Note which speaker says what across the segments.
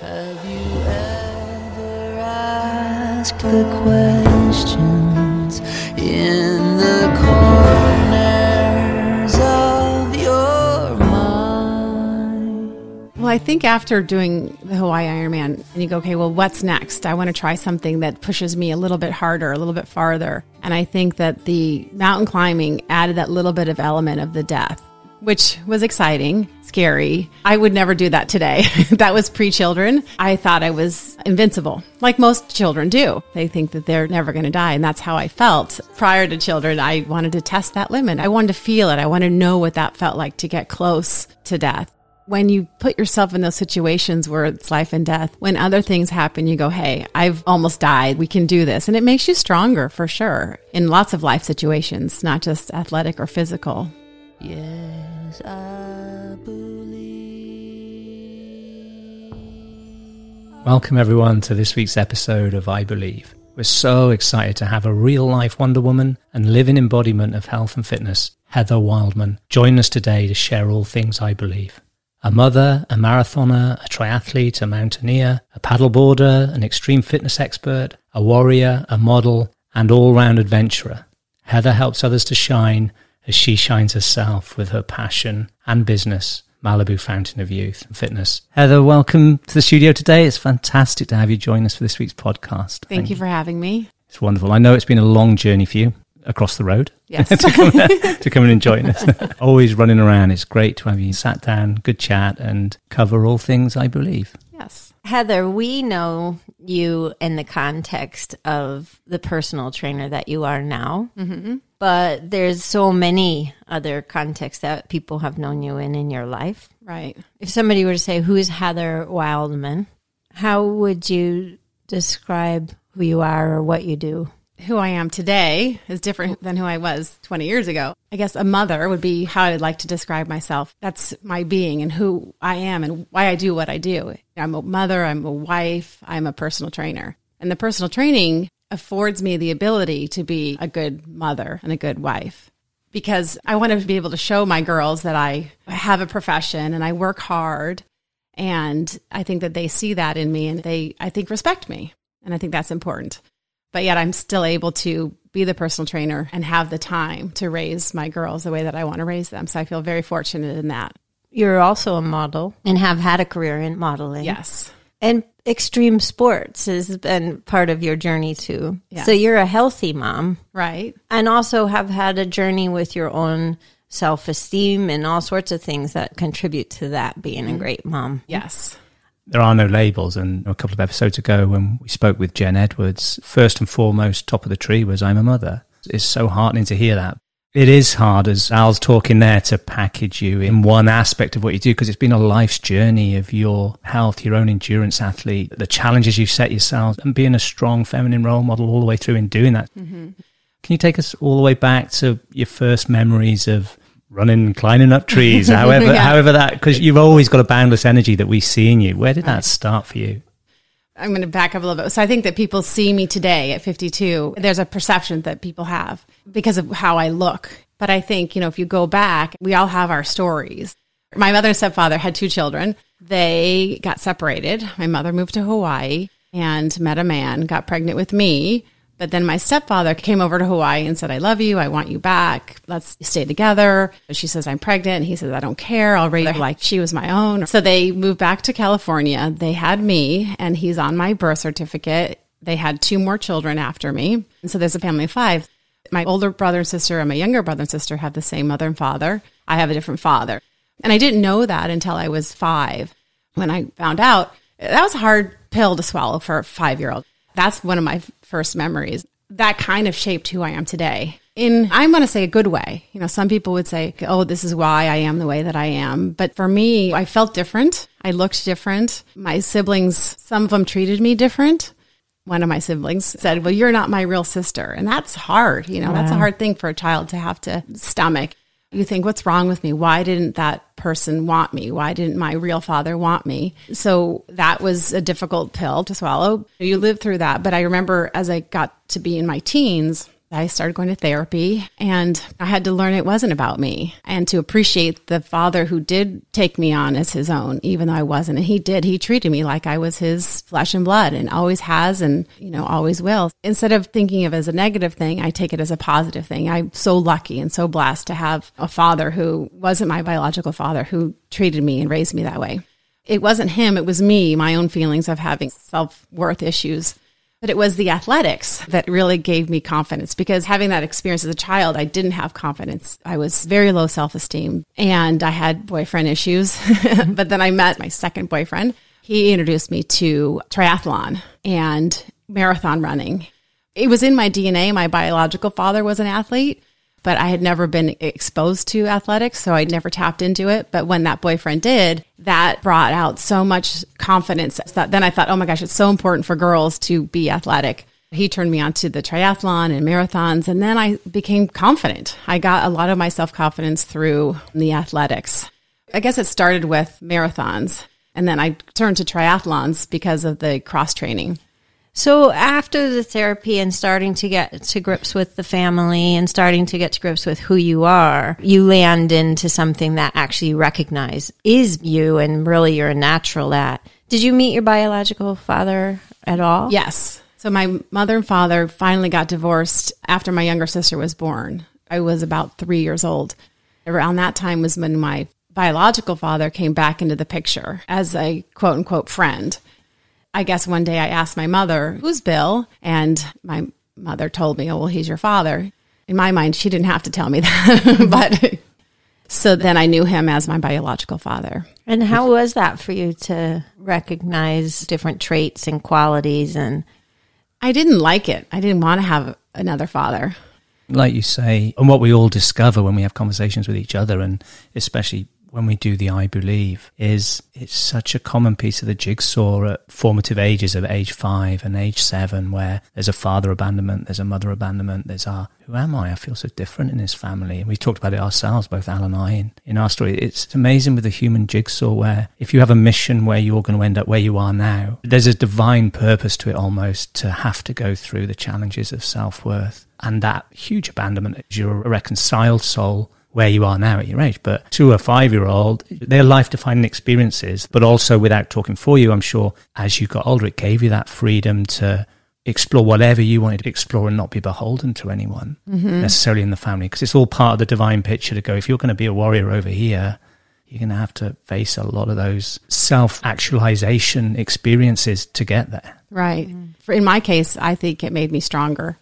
Speaker 1: Have you ever asked the questions in the corners of your mind?
Speaker 2: Well, I think after doing the Hawaii Ironman, and you go, okay, well, what's next? I want to try something that pushes me a little bit harder, a little bit farther. And I think that the mountain climbing added that little bit of element of the death, which was exciting, scary. I would never do that today. that was pre children. I thought I was invincible, like most children do. They think that they're never going to die. And that's how I felt. Prior to children, I wanted to test that limit. I wanted to feel it. I wanted to know what that felt like to get close to death when you put yourself in those situations where it's life and death, when other things happen, you go, Hey, I've almost died. We can do this. And it makes you stronger for sure in lots of life situations, not just athletic or physical.
Speaker 1: Yes, I believe.
Speaker 3: Welcome, everyone, to this week's episode of I Believe. We're so excited to have a real life Wonder Woman and living embodiment of health and fitness, Heather Wildman, join us today to share all things I believe. A mother, a marathoner, a triathlete, a mountaineer, a paddleboarder, an extreme fitness expert, a warrior, a model, and all round adventurer. Heather helps others to shine as she shines herself with her passion and business, Malibu Fountain of Youth and Fitness. Heather, welcome to the studio today. It's fantastic to have you join us for this week's podcast.
Speaker 2: Thank, you for having me.
Speaker 3: It's wonderful. I know it's been a long journey for you across the road
Speaker 2: Yes.
Speaker 3: to, come, to come and enjoy us. Always running around. It's great to have you sat down, good chat, and cover all things I believe.
Speaker 2: yes.
Speaker 4: Heather, we know you in the context of the personal trainer that you are now, mm-hmm. But there's so many other contexts that people have known you in in your life.
Speaker 2: Right.
Speaker 4: If somebody were to say, "Who is Heather Wildman?" How would you describe who you are or what you do?
Speaker 2: Who I am today is different than who I was 20 years ago. I guess a mother would be how I'd like to describe myself. That's my being and who I am and why I do what I do. I'm a mother, I'm a wife, I'm a personal trainer. And the personal training affords me the ability to be a good mother and a good wife because I want to be able to show my girls that I have a profession and I work hard. And I think that they see that in me and they, I think, respect me. And I think that's important. But yet I'm still able to be the personal trainer and have the time to raise my girls the way that I want to raise them. So I feel very fortunate in that.
Speaker 4: You're also a model and have had a career in modeling.
Speaker 2: Yes.
Speaker 4: And extreme sports has been part of your journey too.
Speaker 2: Yes.
Speaker 4: So you're a healthy mom.
Speaker 2: Right.
Speaker 4: and also have had a journey with your own self esteem and all sorts of things that contribute to that being a mm-hmm. great mom.
Speaker 2: Yes.
Speaker 3: There are no labels. And a couple of episodes ago, when we spoke with Jen Edwards, first and foremost, top of the tree was I'm a mother. It's so heartening to hear that. It is hard, as Al's talking there, to package you in one aspect of what you do because it's been a life's journey of your health, your own endurance athlete, the challenges you've set yourself, and being a strong feminine role model all the way through in doing that. Mm-hmm. Can you take us all the way back to your first memories of running, and climbing up trees, however,
Speaker 2: Yeah.
Speaker 3: however that, because you've always got a boundless energy that we see in you. Where did that start for you?
Speaker 2: I'm going to back up a little bit. So I think that people see me today at 52. There's a perception that people have because of how I look. But I think, you know, if you go back, we all have our stories. My mother and stepfather had two children. They got separated. My mother moved to Hawaii and met a man, got pregnant with me. But then my stepfather came over to Hawaii and said, I love you. I want you back. Let's stay together. She says, I'm pregnant. He says, I don't care. I'll raise her like she was my own. So they moved back to California. They had me and he's on my birth certificate. They had two more children after me. And so there's a family of five. My older brother and sister and my younger brother and sister have the same mother and father. I have a different father. And I didn't know that until I was five. When I found out, that was a hard pill to swallow for a five year old. That's one of my first memories. That kind of shaped who I am today. In, I'm going to say a good way. You know, some people would say, oh, this is why I am the way that I am. But for me, I felt different. I looked different. My siblings, some of them treated me different. One of my siblings said, well, you're not my real sister. And that's hard. You know, that's a hard thing for a child to have to stomach. You think, what's wrong with me? Why didn't that person want me? Why didn't my real father want me? So that was a difficult pill to swallow. You live through that. But I remember as I got to be in my teens, I started going to therapy and I had to learn it wasn't about me and to appreciate the father who did take me on as his own, even though I wasn't. And he did. He treated me like I was his flesh and blood and always has and, you know, always will. Instead of thinking of as a negative thing, I take it as a positive thing. I'm so lucky and so blessed to have a father who wasn't my biological father who treated me and raised me that way. It wasn't him, it was me, my own feelings of having self worth issues but it was the athletics that really gave me confidence because having that experience as a child, I didn't have confidence. I was very low self esteem and I had boyfriend issues. but then I met my second boyfriend. He introduced me to triathlon and marathon running. It was in my DNA. My biological father was an athlete but I had never been exposed to athletics, so I'd never tapped into it. But when that boyfriend did, that brought out so much confidence that then I thought, oh my gosh, it's so important for girls to be athletic. He turned me on to the triathlon and marathons, and then I became confident. I got a lot of my self confidence through the athletics. I guess it started with marathons, and then I turned to triathlons because of the cross training.
Speaker 4: So after the therapy and starting to get to grips with the family and starting to get to grips with who you are, you land into something that actually recognize is you and really you're a natural at. Did you meet your biological father at all?
Speaker 2: Yes. So my mother and father finally got divorced after my younger sister was born. I was about three years old. Around that time was when my biological father came back into the picture as a quote unquote friend. I guess one day I asked my mother, Who's Bill? And my mother told me, Oh, well, he's your father. In my mind, she didn't have to tell me that. but so then I knew him as my biological father.
Speaker 4: And how was that for you to recognize different traits and qualities? And
Speaker 2: I didn't like it. I didn't want to have another father.
Speaker 3: Like you say, and what we all discover when we have conversations with each other, and especially when we do the I believe is it's such a common piece of the jigsaw at formative ages of age five and age seven where there's a father abandonment, there's a mother abandonment, there's our who am I? I feel so different in this family. And we talked about it ourselves, both Al and I, in, in our story. It's amazing with the human jigsaw where if you have a mission where you're going to end up where you are now, there's a divine purpose to it almost to have to go through the challenges of self worth and that huge abandonment. You're a reconciled soul where you are now at your age. But to a five year old, they're life defining experiences, but also without talking for you, I'm sure as you got older, it gave you that freedom to explore whatever you wanted to explore and not be beholden to anyone mm-hmm. necessarily in the family. Because it's all part of the divine picture to go, if you're going to be a warrior over here, you're going to have to face a lot of those self actualization experiences to get there.
Speaker 2: Right. Mm-hmm. In my case, I think it made me stronger.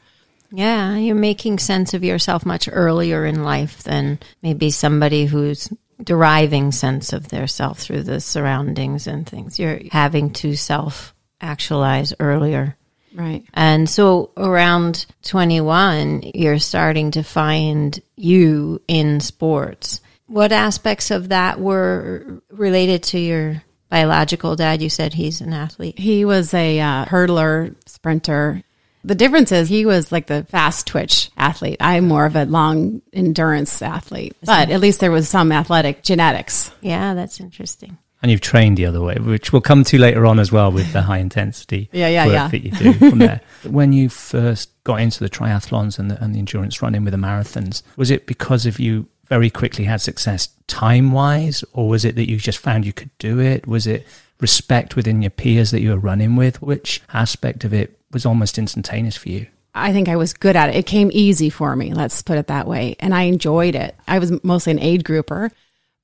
Speaker 4: Yeah, you're making sense of yourself much earlier in life than maybe somebody who's deriving sense of their self through the surroundings and things. You're having to self actualize earlier.
Speaker 2: Right.
Speaker 4: And so around 21, you're starting to find you in sports. What aspects of that were related to your biological dad? You said he's an athlete.
Speaker 2: He was a uh, hurdler, sprinter. The difference is he was like the fast twitch athlete. I'm more of a long endurance athlete, but at least there was some athletic genetics.
Speaker 4: Yeah, that's interesting.
Speaker 3: And you've trained the other way, which we'll come to later on as well with the high intensity
Speaker 2: yeah, yeah,
Speaker 3: work
Speaker 2: yeah.
Speaker 3: that you do from there. when you first got into the triathlons and the, and the endurance running with the marathons, was it because of you very quickly had success time wise, or was it that you just found you could do it? Was it respect within your peers that you were running with? Which aspect of it was almost instantaneous for you?
Speaker 2: I think I was good at it. It came easy for me, let's put it that way. And I enjoyed it. I was mostly an age grouper.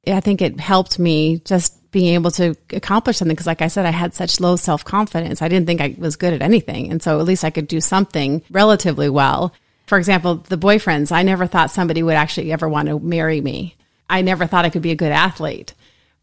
Speaker 2: I think it helped me just being able to accomplish something because, like I said, I had such low self confidence. I didn't think I was good at anything. And so at least I could do something relatively well. For example, the boyfriends, I never thought somebody would actually ever want to marry me. I never thought I could be a good athlete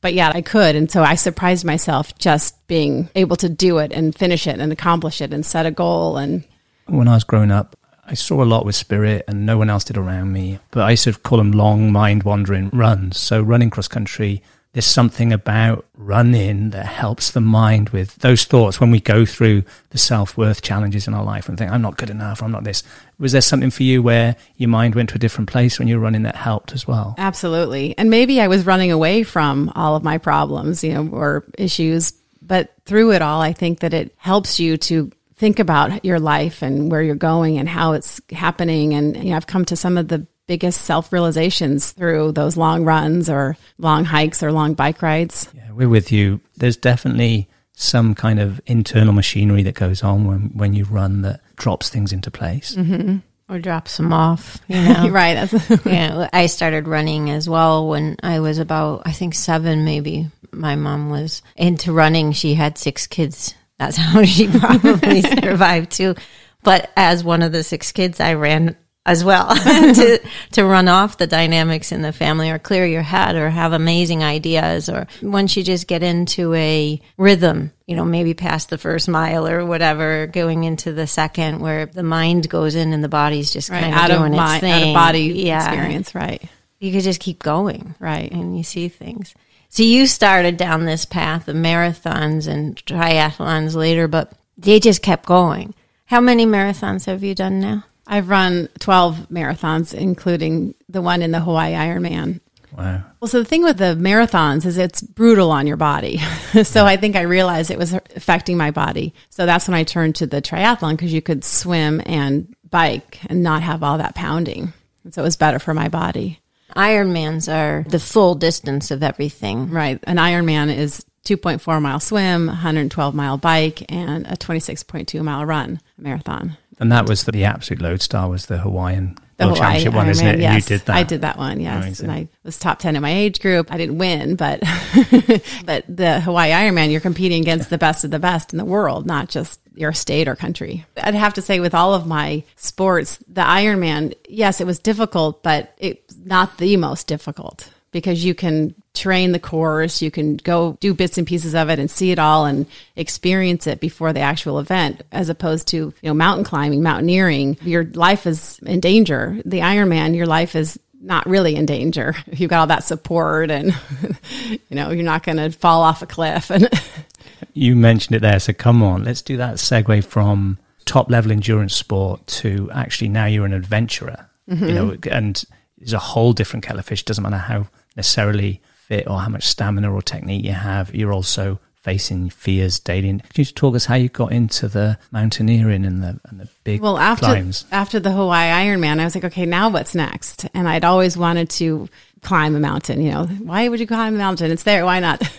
Speaker 2: but yeah, I could. And so I surprised myself just being able to do it and finish it and accomplish it and set a goal. And
Speaker 3: when I was growing up, I saw a lot with spirit and no one else did around me, but I sort of call them long mind wandering runs. So running cross country there's something about running that helps the mind with those thoughts when we go through the self worth challenges in our life and think, I'm not good enough, I'm not this. Was there something for you where your mind went to a different place when you were running that helped as well?
Speaker 2: Absolutely. And maybe I was running away from all of my problems, you know, or issues, but through it all, I think that it helps you to think about your life and where you're going and how it's happening. And you know, I've come to some of the biggest self realizations through those long runs or long hikes or long bike rides.
Speaker 3: Yeah, we're with you. There's definitely some kind of internal machinery that goes on when, when you run that drops things into place. Mm-hmm.
Speaker 4: Or drops them off, you know.
Speaker 2: right. That's,
Speaker 4: yeah, I started running as well when I was about, I think, seven, maybe. My mom was into running. She had six kids. That's how she probably survived too. But as one of the six kids, I ran as well to to run off the dynamics in the family or clear your head or have amazing ideas or once you just get into a rhythm you know maybe past the first mile or whatever going into the second where the mind goes in and the body's just
Speaker 2: right.
Speaker 4: kind of
Speaker 2: Out of,
Speaker 4: doing its thing
Speaker 2: out of body
Speaker 4: yeah
Speaker 2: experience. Right.
Speaker 4: you could just keep going
Speaker 2: Right.
Speaker 4: and you see things so you started down this path of marathons and triathlons later but they just kept going how many marathons have you done now
Speaker 2: I've run 12 marathons, including the one in the Hawaii Ironman.
Speaker 3: Wow.
Speaker 2: Well, so the thing with the marathons is it's brutal on your body. so I think I realized it was affecting my body. So that's when I turned to the triathlon because you could swim and bike and not have all that pounding. And so it was better for my body.
Speaker 4: Ironmans are the full distance of everything.
Speaker 2: Right. An Ironman is 2.4 mile swim, 112 mile bike, and a 26.2 mile run marathon.
Speaker 3: And that was the, the absolute lodestar was the Hawaiian
Speaker 2: The
Speaker 3: World
Speaker 2: Hawaii
Speaker 3: Championship one, isn't it?
Speaker 2: Yes,
Speaker 3: You did that.
Speaker 2: I did that one. Yes,
Speaker 3: Amazing.
Speaker 2: and I was top ten in my age group. I didn't win, but but the Hawaii Ironman, you're competing against the best of the best in the world, not just your state or country. I'd have to say, with all of my sports, the Ironman, yes, it was difficult, but it's not the most difficult because you can train the course, you can go do bits and pieces of it and see it all and experience it before the actual event, as opposed to you know mountain climbing, mountaineering. Your life is in danger. The Ironman, your life is not really in danger. You've got all that support, and you know you're not going to fall off a cliff. And
Speaker 3: You mentioned it there, so come on, let's do that segue from top level endurance sport to actually now you're an adventurer. You mm-hmm. know, and there's a whole different kettle of fish. Doesn't matter how necessarily fit or how much stamina or technique you have. You're also facing fears daily. Can you talk us how you got into the mountaineering and the and the big
Speaker 2: well, after
Speaker 3: climbs?
Speaker 2: after the Hawaii Ironman, I was like, okay, now what's next? And I'd always wanted to climb a mountain. You know, why would you climb a mountain? It's there. Why not?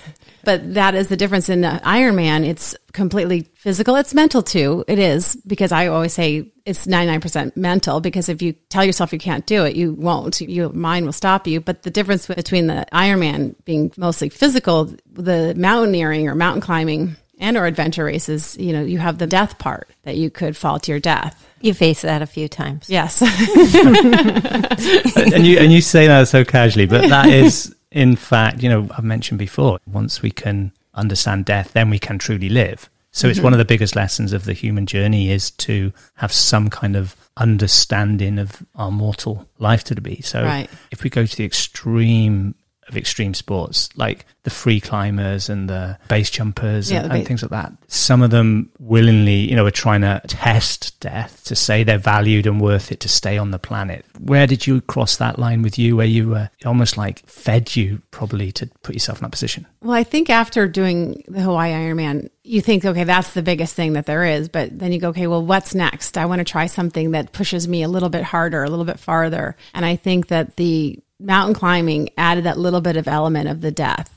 Speaker 2: But that is the difference in uh, Ironman. It's completely physical. It's mental too. It is because I always say it's 99% mental because if you tell yourself you can't do it, you won't. Your mind will stop you. But the difference between the Ironman being mostly physical, the mountaineering or mountain climbing and or adventure races, you know, you have the death part that you could fall to your death.
Speaker 4: You face that a few times.
Speaker 2: Yes.
Speaker 3: and you and you say that so casually, but that is in fact, you know, I've mentioned before. Once we can understand death, then we can truly live. So it's mm-hmm. one of the biggest lessons of the human journey is to have some kind of understanding of our mortal life to be. So
Speaker 2: Right.
Speaker 3: if we go to the extreme of extreme sports, like the free climbers and the base jumpers
Speaker 2: Yeah,
Speaker 3: and, and things like that, some of them willingly, you know, are trying to test death to say they're valued and worth it to stay on the planet. Where did you cross that line with you where you were almost like fed you probably to put yourself in that position?
Speaker 2: Well, I think after doing the Hawaii Ironman, you think, okay, that's the biggest thing that there is. But then you go, okay, well, what's next? I want to try something that pushes me a little bit harder, a little bit farther. And I think that the mountain climbing added that little bit of element of the death,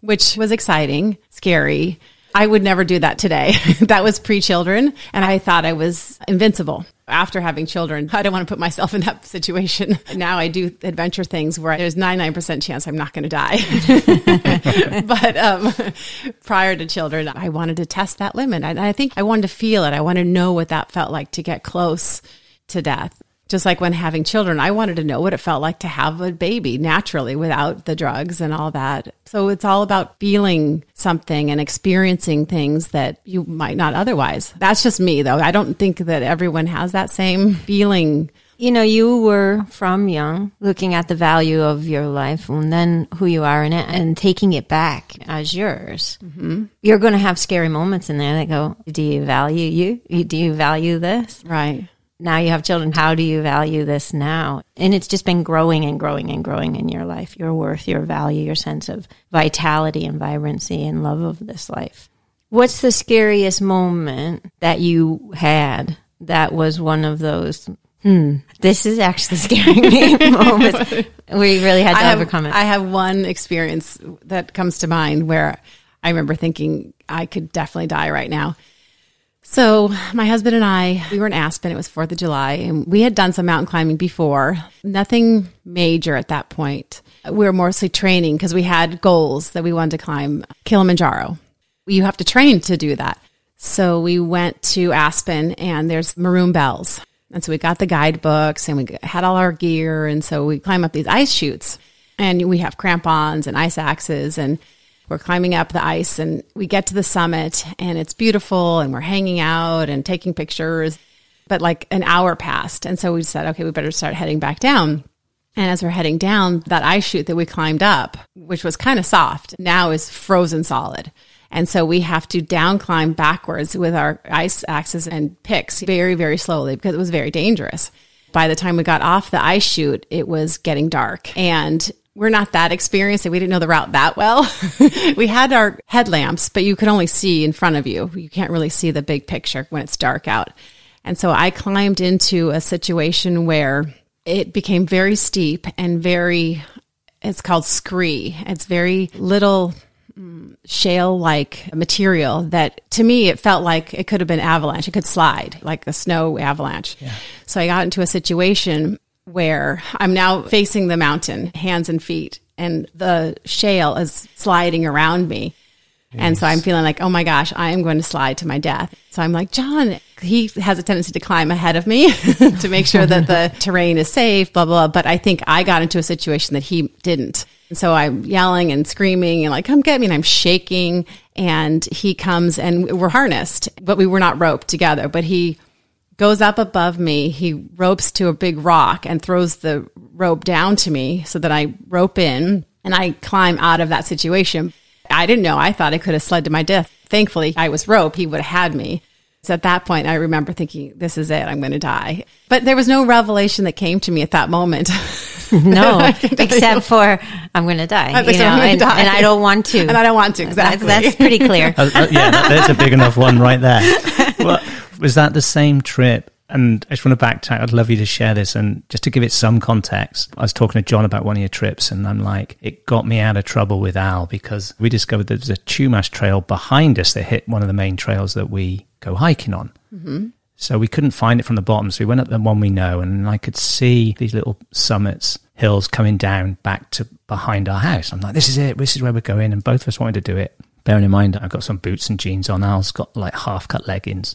Speaker 2: which was exciting, scary. I would never do that today. that was pre children. And I thought I was invincible. After having children, I don't want to put myself in that situation. Now I do adventure things where there's 99% chance I'm not going to die. but um, prior to children, I wanted to test that limit. And I think I wanted to feel it. I wanted to know what that felt like to get close to death. Just like when having children, I wanted to know what it felt like to have a baby naturally without the drugs and all that. So it's all about feeling something and experiencing things that you might not otherwise. That's just me, though. I don't think that everyone has that same feeling.
Speaker 4: You know, you were from young looking at the value of your life and then who you are in it and taking it back as yours. Mm-hmm. You're going to have scary moments in there that go, Do you value you? Do you value this?
Speaker 2: Right.
Speaker 4: Now you have children. How do you value this now? And it's just been growing and growing and growing in your life, your worth, your value, your sense of vitality and vibrancy and love of this life. What's the scariest moment that you had that was one of those, hmm, this is actually scaring me moments where you really had to
Speaker 2: I have,
Speaker 4: overcome it?
Speaker 2: I have one experience that comes to mind where I remember thinking I could definitely die right now. So my husband and I, we were in Aspen. It was Fourth of July, and we had done some mountain climbing before. Nothing major at that point. We were mostly training because we had goals that we wanted to climb Kilimanjaro. You have to train to do that. So we went to Aspen, and there's maroon bells. And so we got the guidebooks and we had all our gear. And so we climb up these ice chutes and we have crampons and ice axes and we're climbing up the ice and we get to the summit and it's beautiful and we're hanging out and taking pictures. But like an hour passed. And so we said, okay, we better start heading back down. And as we're heading down, that ice chute that we climbed up, which was kind of soft, now is frozen solid. And so we have to down climb backwards with our ice axes and picks very, very slowly because it was very dangerous. By the time we got off the ice chute, it was getting dark and we're not that experienced and we didn't know the route that well. we had our headlamps, but you could only see in front of you. You can't really see the big picture when it's dark out. And so I climbed into a situation where it became very steep and very, it's called scree. It's very little mm, shale like material that to me it felt like it could have been avalanche. It could slide like a snow avalanche. So I got into a situation where I'm now facing the mountain, hands and feet, and the shale is sliding around me. And so I'm feeling like, oh my gosh, I am going to slide to my death. So I'm like, John, he has a tendency to climb ahead of me to make sure that the terrain is safe, blah, blah, blah. But I think I got into a situation that he didn't. And so I'm yelling and screaming and like, come get me. And I'm shaking. And he comes and we're harnessed, but we were not roped together. But he goes up above me. He ropes to a big rock and throws the rope down to me so that I rope in and I climb out of that situation. I didn't know. I thought I could have slid to my death. Thankfully, I was rope. He would have had me. So at that point, I remember thinking, this is it. I'm going to die. But there was no revelation that came to me at that moment.
Speaker 4: no, except for I'm going to die, you
Speaker 2: Except
Speaker 4: know,
Speaker 2: I'm gonna
Speaker 4: and,
Speaker 2: die.
Speaker 4: and I don't want to.
Speaker 2: and I don't want to.
Speaker 4: That's,
Speaker 2: Exactly.
Speaker 4: that's pretty clear.
Speaker 3: Uh, uh, yeah, that, there's a big enough one right there. Well, was that the same trip? And I just want to backtrack. I'd love you to share this. And just to give it some context, I was talking to John about one of your trips, and I'm like, it got me out of trouble with Al because we discovered that there's a Chumash trail behind us that hit one of the main trails that we go hiking on. Mm-hmm. So we couldn't find it from the bottom. So we went up the one we know, and I could see these little summits, hills coming down back to behind our house. I'm like, this is it. This is where we're going. And both of us wanted to do it. Bearing in mind, I've got some boots and jeans on. Al's got like half cut leggings.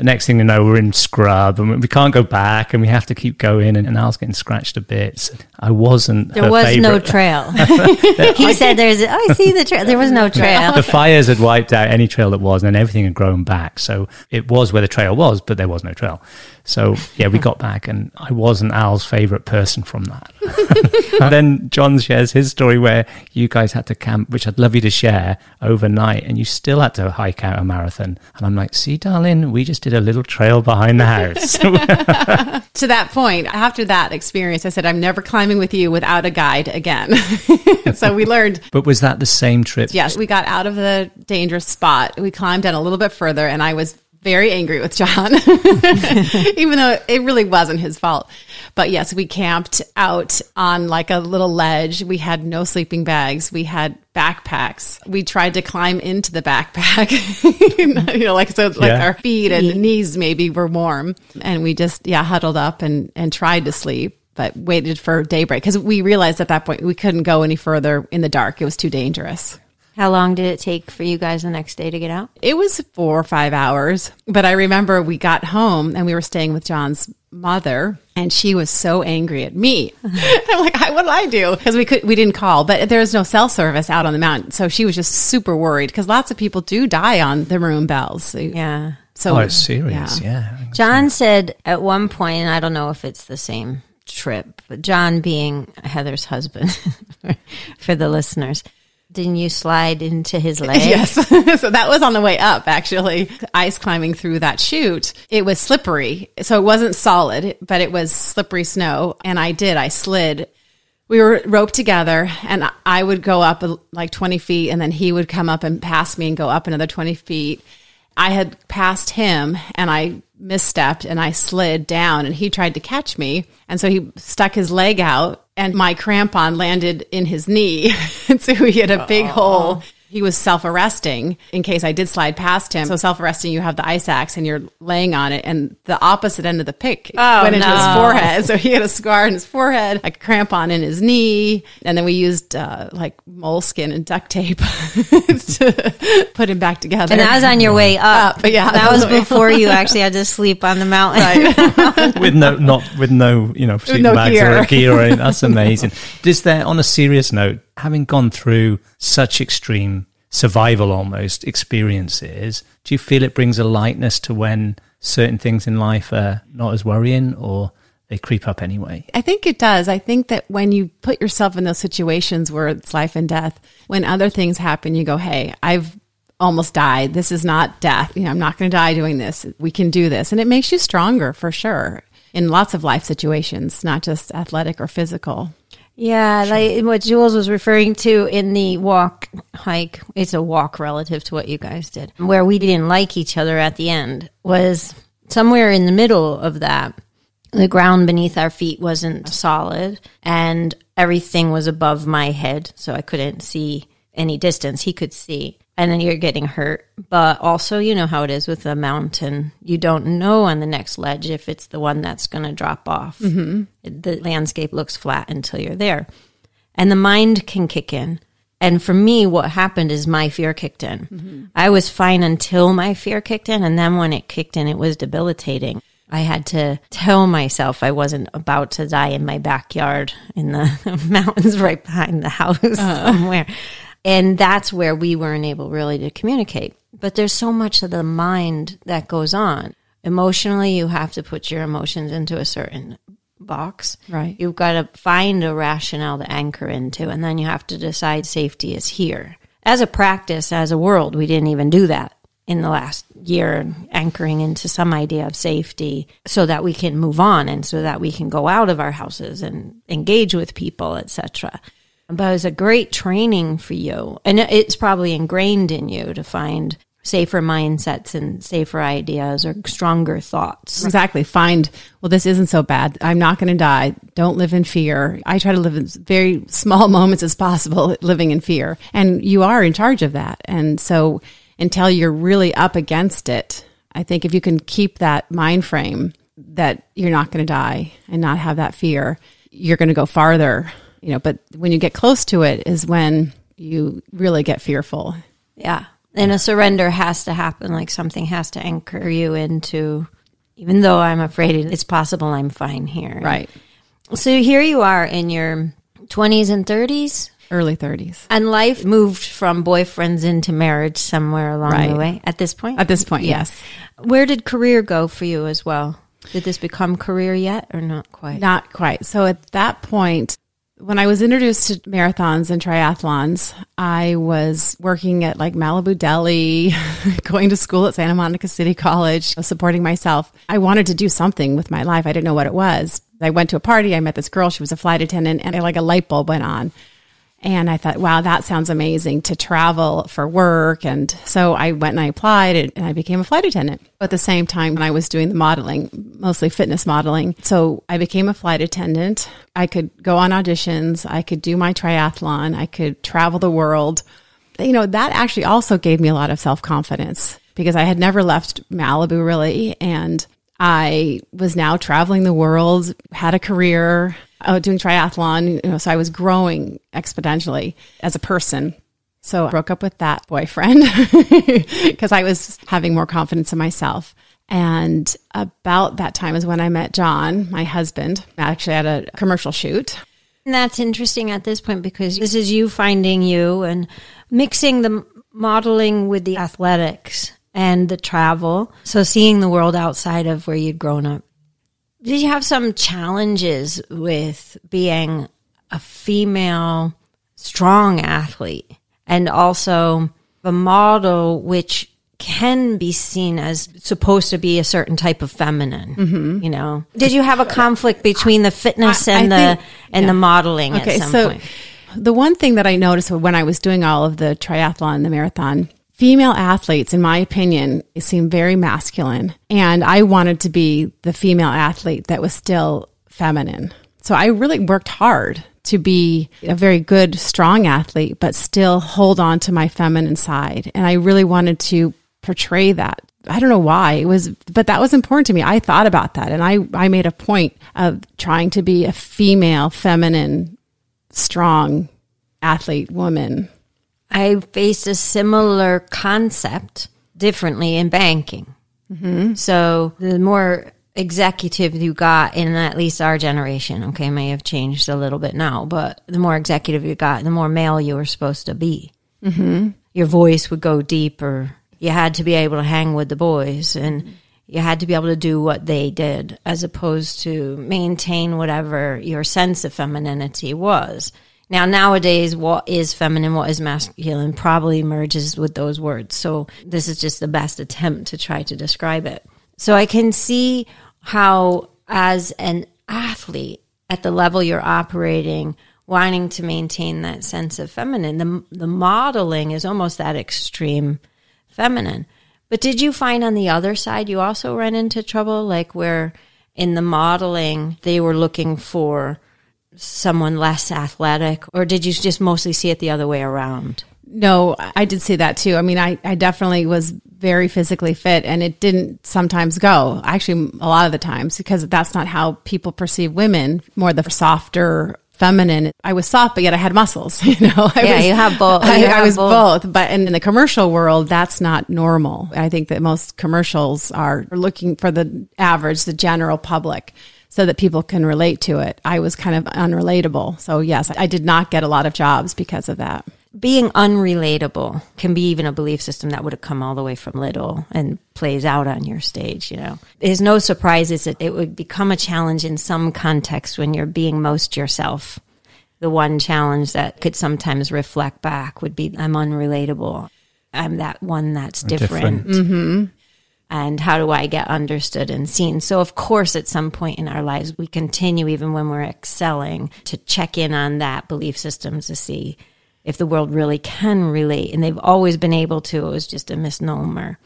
Speaker 3: The next thing you know, we're in scrub and we can't go back and we have to keep going. And, and Al's getting scratched a bit. So I wasn't.
Speaker 4: There
Speaker 3: her
Speaker 4: was no trail. he said, "There's." Oh, I see the trail. There was no trail.
Speaker 3: the fires had wiped out any trail that was, and then everything had grown back. So it was where the trail was, but there was no trail. So yeah, we got back, and I wasn't Al's favorite person from that. and then John shares his story where you guys had to camp, which I'd love you to share overnight, and you still had to hike out a marathon. And I'm like, see, darling, we just did a little trail behind the house.
Speaker 2: to that point, after that experience, I said, I'm never climbing with you without a guide again. so we learned,
Speaker 3: but was that the same trip?
Speaker 2: yes, we got out of the dangerous spot. We climbed down a little bit further, and I was very angry with John, even though it really wasn't his fault. But yes, we camped out on like a little ledge. We had no sleeping bags. We had backpacks. We tried to climb into the backpack, you know, like so, like
Speaker 3: Yeah.
Speaker 2: our feet and knees maybe were warm, and we just yeah huddled up and and tried to sleep. But waited for daybreak because we realized at that point we couldn't go any further in the dark. It was too dangerous.
Speaker 4: How long did it take for you guys the next day to get out?
Speaker 2: It was four or five hours, but I remember we got home and we were staying with John's mother, and she was so angry at me. I'm like, what did I do? Because we could, we didn't call, but there was no cell service out on the mountain, so she was just super worried because lots of people do die on the maroon bells.
Speaker 4: Yeah.
Speaker 2: So
Speaker 3: Oh, it's serious. Yeah.
Speaker 4: John said at one point, and I don't know if it's the same trip, but John being Heather's husband for the listeners, didn't you slide into his leg?
Speaker 2: Yes. so that was on the way up, actually. Ice climbing through that chute. It was slippery. So it wasn't solid, but it was slippery snow. And I did. I slid we were roped together and I would go up like 20 feet and then he would come up and pass me and go up another 20 feet. I had passed him and I misstepped and I slid down and he tried to catch me. And so he stuck his leg out and my crampon landed in his knee. and so he had a big hole. He was self arresting in case I did slide past him. So self arresting, you have the ice axe and you're laying on it, and the opposite end of the pick
Speaker 4: Oh,
Speaker 2: went into his forehead. So he had a scar in his forehead, a crampon in his knee, and then we used uh, like moleskin and duct tape to put him back together.
Speaker 4: And that was on your way up.
Speaker 2: Up, yeah,
Speaker 4: That was
Speaker 2: on the way
Speaker 4: before you actually had to sleep on the mountain.
Speaker 3: with no not with no you know sleeping
Speaker 2: no
Speaker 3: bags
Speaker 2: gear.
Speaker 3: or gear or anything. That's amazing. Is there on a serious note, having gone through such extreme survival almost experiences, do you feel it brings a lightness to when certain things in life are not as worrying or they creep up anyway?
Speaker 2: I think it does. I think that when you put yourself in those situations where it's life and death, when other things happen, you go, Hey, I've almost died. This is not death. You know, I'm not going to die doing this. We can do this. And it makes you stronger for sure in lots of life situations, not just athletic or physical.
Speaker 4: Yeah, like what Jules was referring to in the walk hike, it's a walk relative to what you guys did, where we didn't like each other at the end, was somewhere in the middle of that. The ground beneath our feet wasn't solid and everything was above my head, so I couldn't see any distance. He could see. And then you're getting hurt. But also, you know how it is with a mountain. You don't know on the next ledge if it's the one that's going to drop off. Mm-hmm. The landscape looks flat until you're there. And the mind can kick in. And for me, what happened is my fear kicked in. I was fine until my fear kicked in. And then when it kicked in, it was debilitating. I had to tell myself I wasn't about to die in my backyard in the mountains right behind the house somewhere. And that's where we weren't able really to communicate. But there's so much of the mind that goes on. Emotionally, you have to put your emotions into a certain box.
Speaker 2: Right.
Speaker 4: You've got to find a rationale to anchor into, and then you have to decide safety is here. As a practice, as a world, we didn't even do that in the last year, anchoring into some idea of safety so that we can move on and so that we can go out of our houses and engage with people, etc. But it was a great training for you. And it's probably ingrained in you to find safer mindsets and safer ideas or stronger thoughts.
Speaker 2: Exactly. Find, well, this isn't so bad. I'm not going to die. Don't live in fear. I try to live in very small moments as possible, living in fear. And you are in charge of that. And so until you're really up against it, I think if you can keep that mind frame that you're not going to die and not have that fear, you're going to go farther, you know, but when you get close to it is when you really get fearful.
Speaker 4: Yeah. And a surrender has to happen. Like something has to anchor you into, even though I'm afraid it's possible I'm fine here.
Speaker 2: Right.
Speaker 4: So here you are in your 20s and 30s.
Speaker 2: Early 30s.
Speaker 4: And life moved from boyfriends into marriage somewhere along
Speaker 2: Right.
Speaker 4: the way at this point?
Speaker 2: At this point, yes.
Speaker 4: Where did career go for you as well? Did this become career yet or not quite?
Speaker 2: Not quite. So at that point, when I was introduced to marathons and triathlons, I was working at like Malibu Deli, going to school at Santa Monica City College, supporting myself. I wanted to do something with my life. I didn't know what it was. I went to a party. I met this girl. She was a flight attendant, and like a light bulb went on. And I thought, wow, that sounds amazing to travel for work. And so I went and I applied and- I became a flight attendant. At the same time, when I was doing the modeling, mostly fitness modeling. So I became a flight attendant. I could go on auditions. I could do my triathlon. I could travel the world. You know, that actually also gave me a lot of self confidence because I had never left Malibu really. And I was now traveling the world, had a career, uh, doing triathlon. You know, so I was growing exponentially as a person. So I broke up with that boyfriend because I was having more confidence in myself. And about that time is when I met John, my husband, actually at a commercial shoot.
Speaker 4: And that's interesting at this point because this is you finding you and mixing the modeling with the athletics and the travel. So seeing the world outside of where you'd grown up. Did you have some challenges with being a female strong athlete and also a model which can be seen as supposed to be a certain type of feminine. Mm-hmm. You know, did you have a conflict between the fitness
Speaker 2: I- I
Speaker 4: and the
Speaker 2: think-
Speaker 4: and the modeling
Speaker 2: Okay,
Speaker 4: at some
Speaker 2: so
Speaker 4: point?
Speaker 2: the one thing that I noticed when I was doing all of the triathlon and the marathon, female athletes, in my opinion, seem very masculine. And I wanted to be the female athlete that was still feminine. So I really worked hard to be a very good, strong athlete, but still hold on to my feminine side. And I really wanted to portray that. I don't know why it was, but that was important to me. I thought about that and I, I made a point of trying to be a female, feminine strong athlete woman.
Speaker 4: I faced a similar concept differently in banking. So the more executive you got in at least our generation, okay, may have changed a little bit now, but the more executive you got, the more male you were supposed to be. Mm-hmm. Your voice would go deeper. You had to be able to hang with the boys and you had to be able to do what they did as opposed to maintain whatever your sense of femininity was. Now, nowadays, what is feminine, what is masculine probably merges with those words. So, this is just the best attempt to try to describe it. So, I can see how, as an athlete at the level you're operating, wanting to maintain that sense of feminine, the, the modeling is almost that extreme feminine. But did you find on the other side you also ran into trouble, like where in the modeling they were looking for someone less athletic, or did you just mostly see it the other way around?
Speaker 2: No, I did see that too. I mean, I, I definitely was very physically fit and it didn't sometimes go. Actually, a lot of the times because that's not how people perceive women, more the softer, feminine. I was soft, but yet I had muscles, you know? I
Speaker 4: Yeah,
Speaker 2: was,
Speaker 4: you have both.
Speaker 2: I, I was
Speaker 4: both.
Speaker 2: both. But in, in the commercial world, that's not normal. I think that most commercials are looking for the average, the general public. So that people can relate to it. I was kind of unrelatable. So, yes, I did not get a lot of jobs because of that.
Speaker 4: Being unrelatable can be even a belief system that would have come all the way from little and plays out on your stage, you know. There's no surprises that it would become a challenge in some context when you're being most yourself. The one challenge that could sometimes reflect back would be I'm unrelatable. I'm that one that's different.
Speaker 3: different. Mm-hmm.
Speaker 4: And how do I get understood and seen? So, of course, at some point in our lives, we continue, even when we're excelling, to check in on that belief system to see if the world really can relate. And they've always been able to. It was just a misnomer.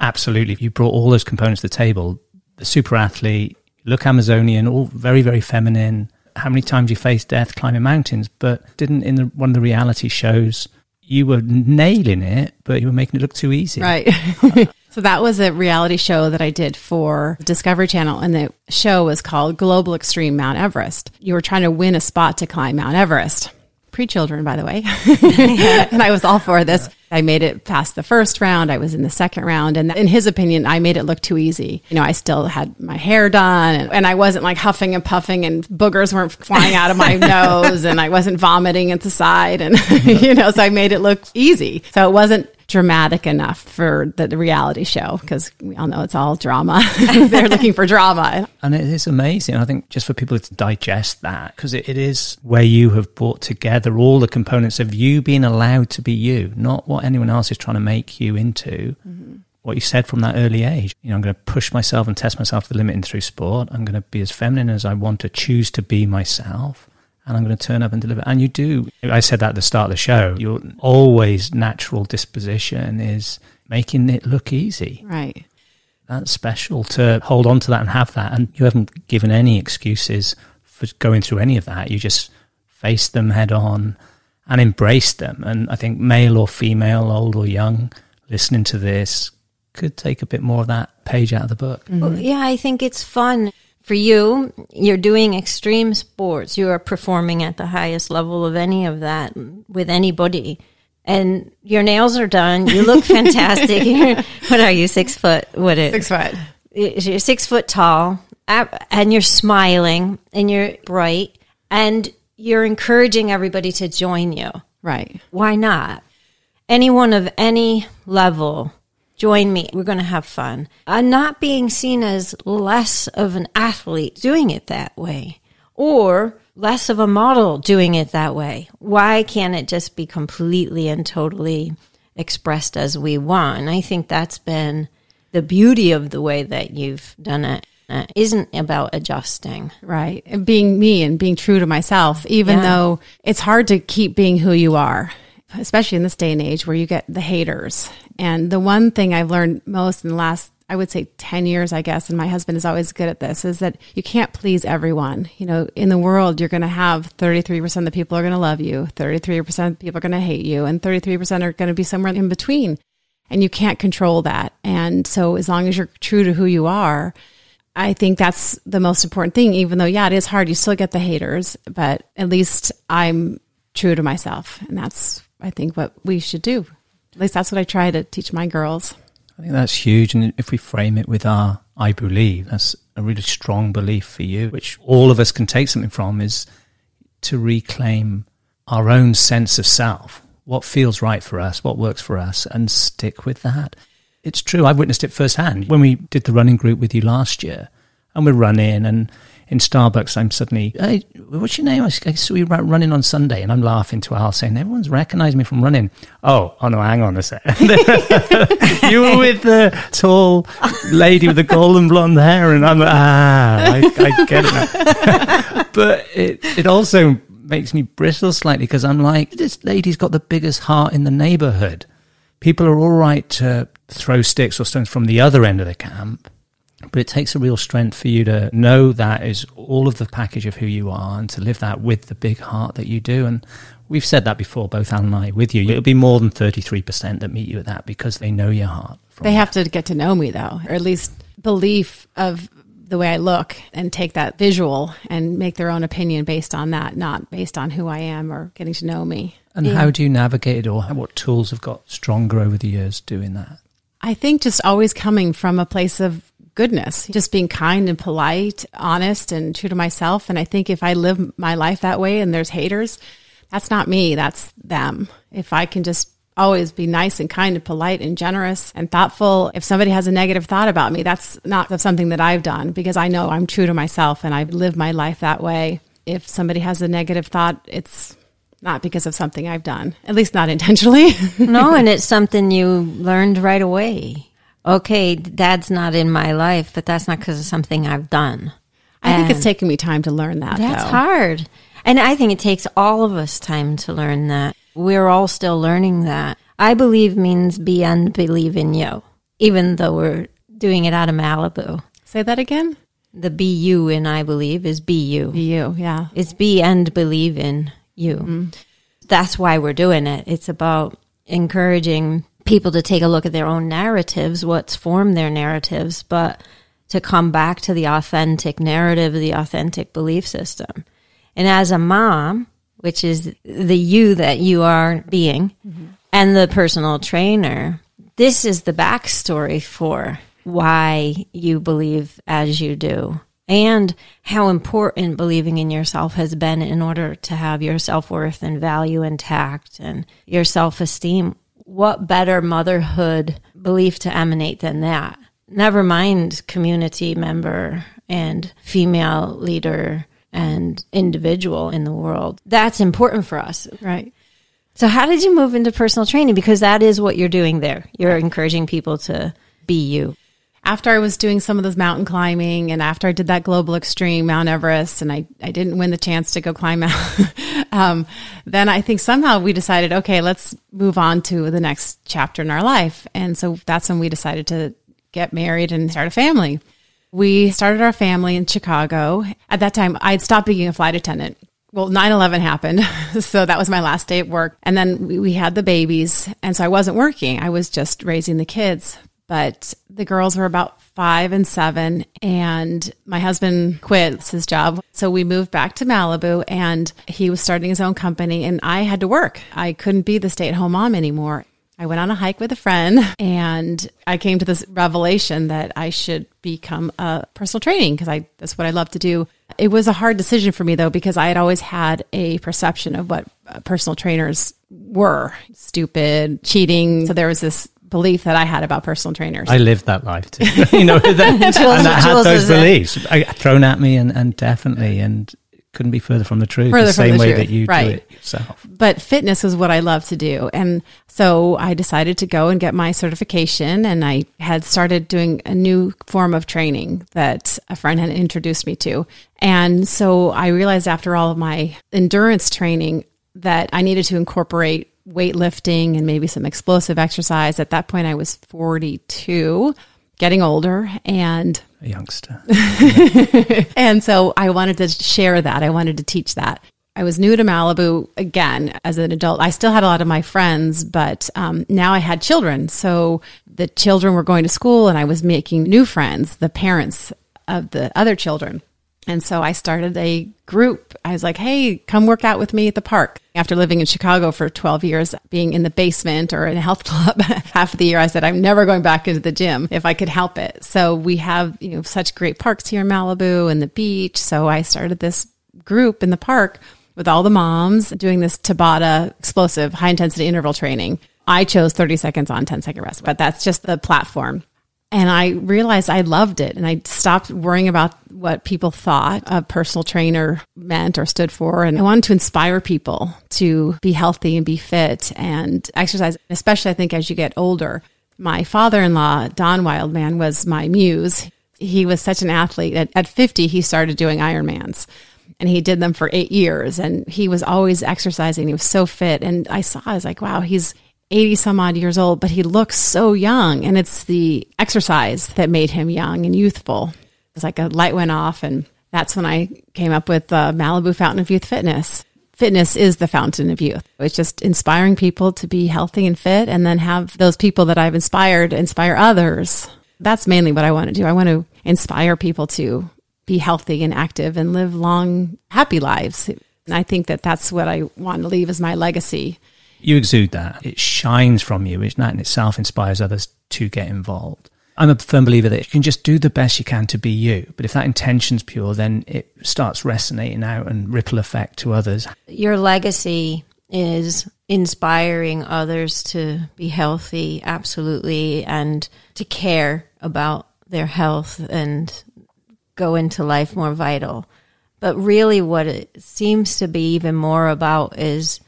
Speaker 3: Absolutely. If you brought all those components to the table. The super athlete, look Amazonian, all very, very feminine. How many times you faced death climbing mountains, but didn't in the, one of the reality shows, you were nailing it, but you were making it look too easy.
Speaker 2: Right. so that was a reality show that I did for Discovery Channel, and the show was called Global Extreme Mount Everest. You were trying to win a spot to climb Mount Everest. Pre children, by the way. and I was all for this. I made it past the first round. I was in the second round. And in his opinion, I made it look too easy. You know, I still had my hair done and, and I wasn't like huffing and puffing and boogers weren't flying out of my nose and I wasn't vomiting at the side. And, you know, so I made it look easy. So it wasn't dramatic enough for the, the reality show because we all know it's all drama. They're looking for drama.
Speaker 3: And it is amazing. I think just for people to digest that, because it, it is where you have brought together all the components of you being allowed to be you, not what anyone else is trying to make you into. Mm-hmm. What you said from that early age, you know, I'm going to push myself and test myself to the limit in through sport. I'm going to be as feminine as I want to choose to be myself. And I'm going to turn up and deliver. And you do. I said that at the start of the show. Your always natural disposition is making it look easy
Speaker 2: Right.
Speaker 3: that's special to hold on to that and have that. And you haven't given any excuses for going through any of that. You just face them head on and embrace them. And I think male or female, old or young, listening to this could take a bit more of that page out of the book.
Speaker 4: Well, yeah, I think it's fun. For you, you're doing extreme sports. You are performing at the highest level of any of that with anybody. And your nails are done. You look fantastic. What are you, six foot? What is
Speaker 2: Six foot.
Speaker 4: you're six foot tall and you're smiling and you're bright and you're encouraging everybody to join you.
Speaker 2: Right.
Speaker 4: Why not? Anyone of any level, join me. We're going to have fun. I'm not being seen as less of an athlete doing it that way or less of a model doing it that way. Why can't it just be completely and totally expressed as we want. And I think that's been the beauty of the way that you've done it. It isn't about adjusting.
Speaker 2: Right. And being me and being true to myself, even
Speaker 4: Yeah.
Speaker 2: though it's hard to keep being who you are, especially in this day and age where you get the haters. And the one thing I've learned most in the last, I would say 10 years, I guess, and my husband is always good at this, is that you can't please everyone. You know, in the world, you're going to have 33% of the people are going to love you, 33% of the people are going to hate you, and 33% are going to be somewhere in between. And you can't control that. And so as long as you're true to who you are, I think that's the most important thing, even though, yeah, it is hard. You still get the haters, but at least I'm true to myself. And that's, I think, what we should do. At least that's what I try to teach my girls.
Speaker 3: I think that's huge. And if we frame it with our I believe, that's a really strong belief for you, which all of us can take something from, is to reclaim our own sense of self, what feels right for us, what works for us, and stick with that. It's true. I've witnessed it firsthand. When we did the running group with you last year, and we're running, and in Starbucks, I'm suddenly, hey, what's your name? I saw you running on Sunday, and I'm laughing to Al, saying, everyone's recognized me from running. Oh, oh no, hang on a sec. you were with the tall lady with the golden blonde hair, and I'm like, ah, I, I get it but it, it also makes me bristle slightly because I'm like, this lady's got the biggest heart in the neighborhood. People are all right to throw sticks or stones from the other end of the camp, but it takes a real strength for you to know that is all of the package of who you are and to live that with the big heart that you do. And we've said that before, both Al and I, with you. It'll be more than 33% that meet you at that because they know your heart.
Speaker 2: They have to get to know me, though, or at least belief of the way I look and take that visual and make their own opinion based on that, not based on who I am or getting to know me.
Speaker 3: And how do you navigate it, or what tools have got stronger over the years doing that?
Speaker 2: I think just always coming from a place of goodness, just being kind and polite, honest and true to myself. And I think if I live my life that way and there's haters, that's not me, that's them. If I can just always be nice and kind and polite and generous and thoughtful, if somebody has a negative thought about me, that's not something that I've done because I know I'm true to myself and I live my life that way. If somebody has a negative thought, it's not because of something I've done, at least not intentionally.
Speaker 4: no, and it's something you learned right away. Okay, dad's not in my life, but that's not because of something I've done.
Speaker 2: I think it's
Speaker 4: And
Speaker 2: taken me time to learn that.
Speaker 4: That's
Speaker 2: though.
Speaker 4: hard. And I think it takes all of us time to learn that. We're all still learning that. I believe means be and believe in you, even though we're doing it out of Malibu.
Speaker 2: Say that again.
Speaker 4: The be you in I believe is be you.
Speaker 2: Be You, yeah.
Speaker 4: It's be and believe in you. Mm. That's why we're doing it. It's about encouraging people to take a look at their own narratives, what's formed their narratives, but to come back to the authentic narrative, the authentic belief system. And as a mom, which is the you that you are being, mm-hmm. and the personal trainer, this is the backstory for why you believe as you do and how important believing in yourself has been in order to have your self worth and value intact and your self esteem. What better motherhood belief to emanate than that? Never mind community member and female leader and individual in the world. That's important for us.
Speaker 2: Right.
Speaker 4: So, how did you move into personal training? Because that is what you're doing there. You're encouraging people to be you.
Speaker 2: After I was doing some of this mountain climbing and after I did that global extreme Mount Everest and I, I didn't win the chance to go climb out, um, then I think somehow we decided, okay, let's move on to the next chapter in our life. And so that's when we decided to get married and start a family. We started our family in Chicago. At that time, I'd stopped being a flight attendant. Well, 9 11 happened. So that was my last day at work. And then we, we had the babies. And so I wasn't working, I was just raising the kids. But the girls were about five and seven, and my husband quit his job. So we moved back to Malibu, and he was starting his own company, and I had to work. I couldn't be the stay at home mom anymore. I went on a hike with a friend and I came to this revelation that I should become a personal training because that's what I love to do. It was a hard decision for me though because I had always had a perception of what uh, personal trainers were stupid, cheating. So there was this belief that I had about personal trainers.
Speaker 3: I lived that life too. you know, that, and I had those beliefs uh, thrown at me, and, and definitely, and couldn't be further from the truth.
Speaker 2: Further
Speaker 3: the same
Speaker 2: the
Speaker 3: way
Speaker 2: truth,
Speaker 3: that you
Speaker 2: right.
Speaker 3: do it yourself.
Speaker 2: but fitness is what I love to do. And so I decided to go and get my certification. And I had started doing a new form of training that a friend had introduced me to. And so I realized after all of my endurance training that I needed to incorporate weightlifting and maybe some explosive exercise. At that point, I was 42, getting older. And
Speaker 3: A youngster.
Speaker 2: and so I wanted to share that. I wanted to teach that. I was new to Malibu again as an adult. I still had a lot of my friends, but um, now I had children. So the children were going to school and I was making new friends, the parents of the other children. And so I started a group. I was like, hey, come work out with me at the park. After living in Chicago for 12 years, being in the basement or in a health club half of the year, I said, I'm never going back into the gym if I could help it. So we have, you know, such great parks here in Malibu and the beach. So I started this group in the park with all the moms doing this Tabata explosive high intensity interval training. I chose 30 seconds on, 10 second rest, but that's just the platform. And I realized I loved it and I stopped worrying about what people thought a personal trainer meant or stood for. And I wanted to inspire people to be healthy and be fit and exercise, especially I think as you get older. My father in law, Don Wildman, was my muse. He was such an athlete. At, at 50, he started doing Ironmans and he did them for eight years and he was always exercising. He was so fit. And I saw, I was like, wow, he's 80 some odd years old, but he looks so young. And it's the exercise that made him young and youthful. It's like a light went off. And that's when I came up with uh, Malibu Fountain of Youth Fitness. Fitness is the fountain of youth. It's just inspiring people to be healthy and fit and then have those people that I've inspired inspire others. That's mainly what I want to do. I want to inspire people to be healthy and active and live long, happy lives. And I think that that's what I want to leave as my legacy.
Speaker 3: You exude that. It shines from you, which that in itself inspires others to get involved. I'm a firm believer that you can just do the best you can to be you. But if that intention's pure, then it starts resonating out and ripple effect to others.
Speaker 4: Your legacy is inspiring others to be healthy, absolutely, and to care about their health and go into life more vital. But really, what it seems to be even more about is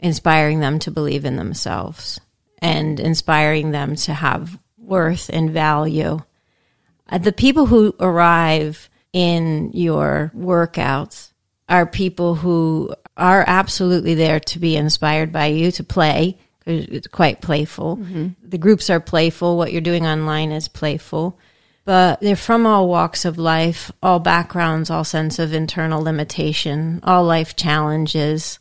Speaker 4: inspiring them to believe in themselves and inspiring them to have worth and value. Uh, The people who arrive in your workouts are people who are absolutely there to be inspired by you to play. It's quite playful. The groups are playful. What you're doing online is playful. But they're from all walks of life, all backgrounds, all sense of internal limitation, all life challenges.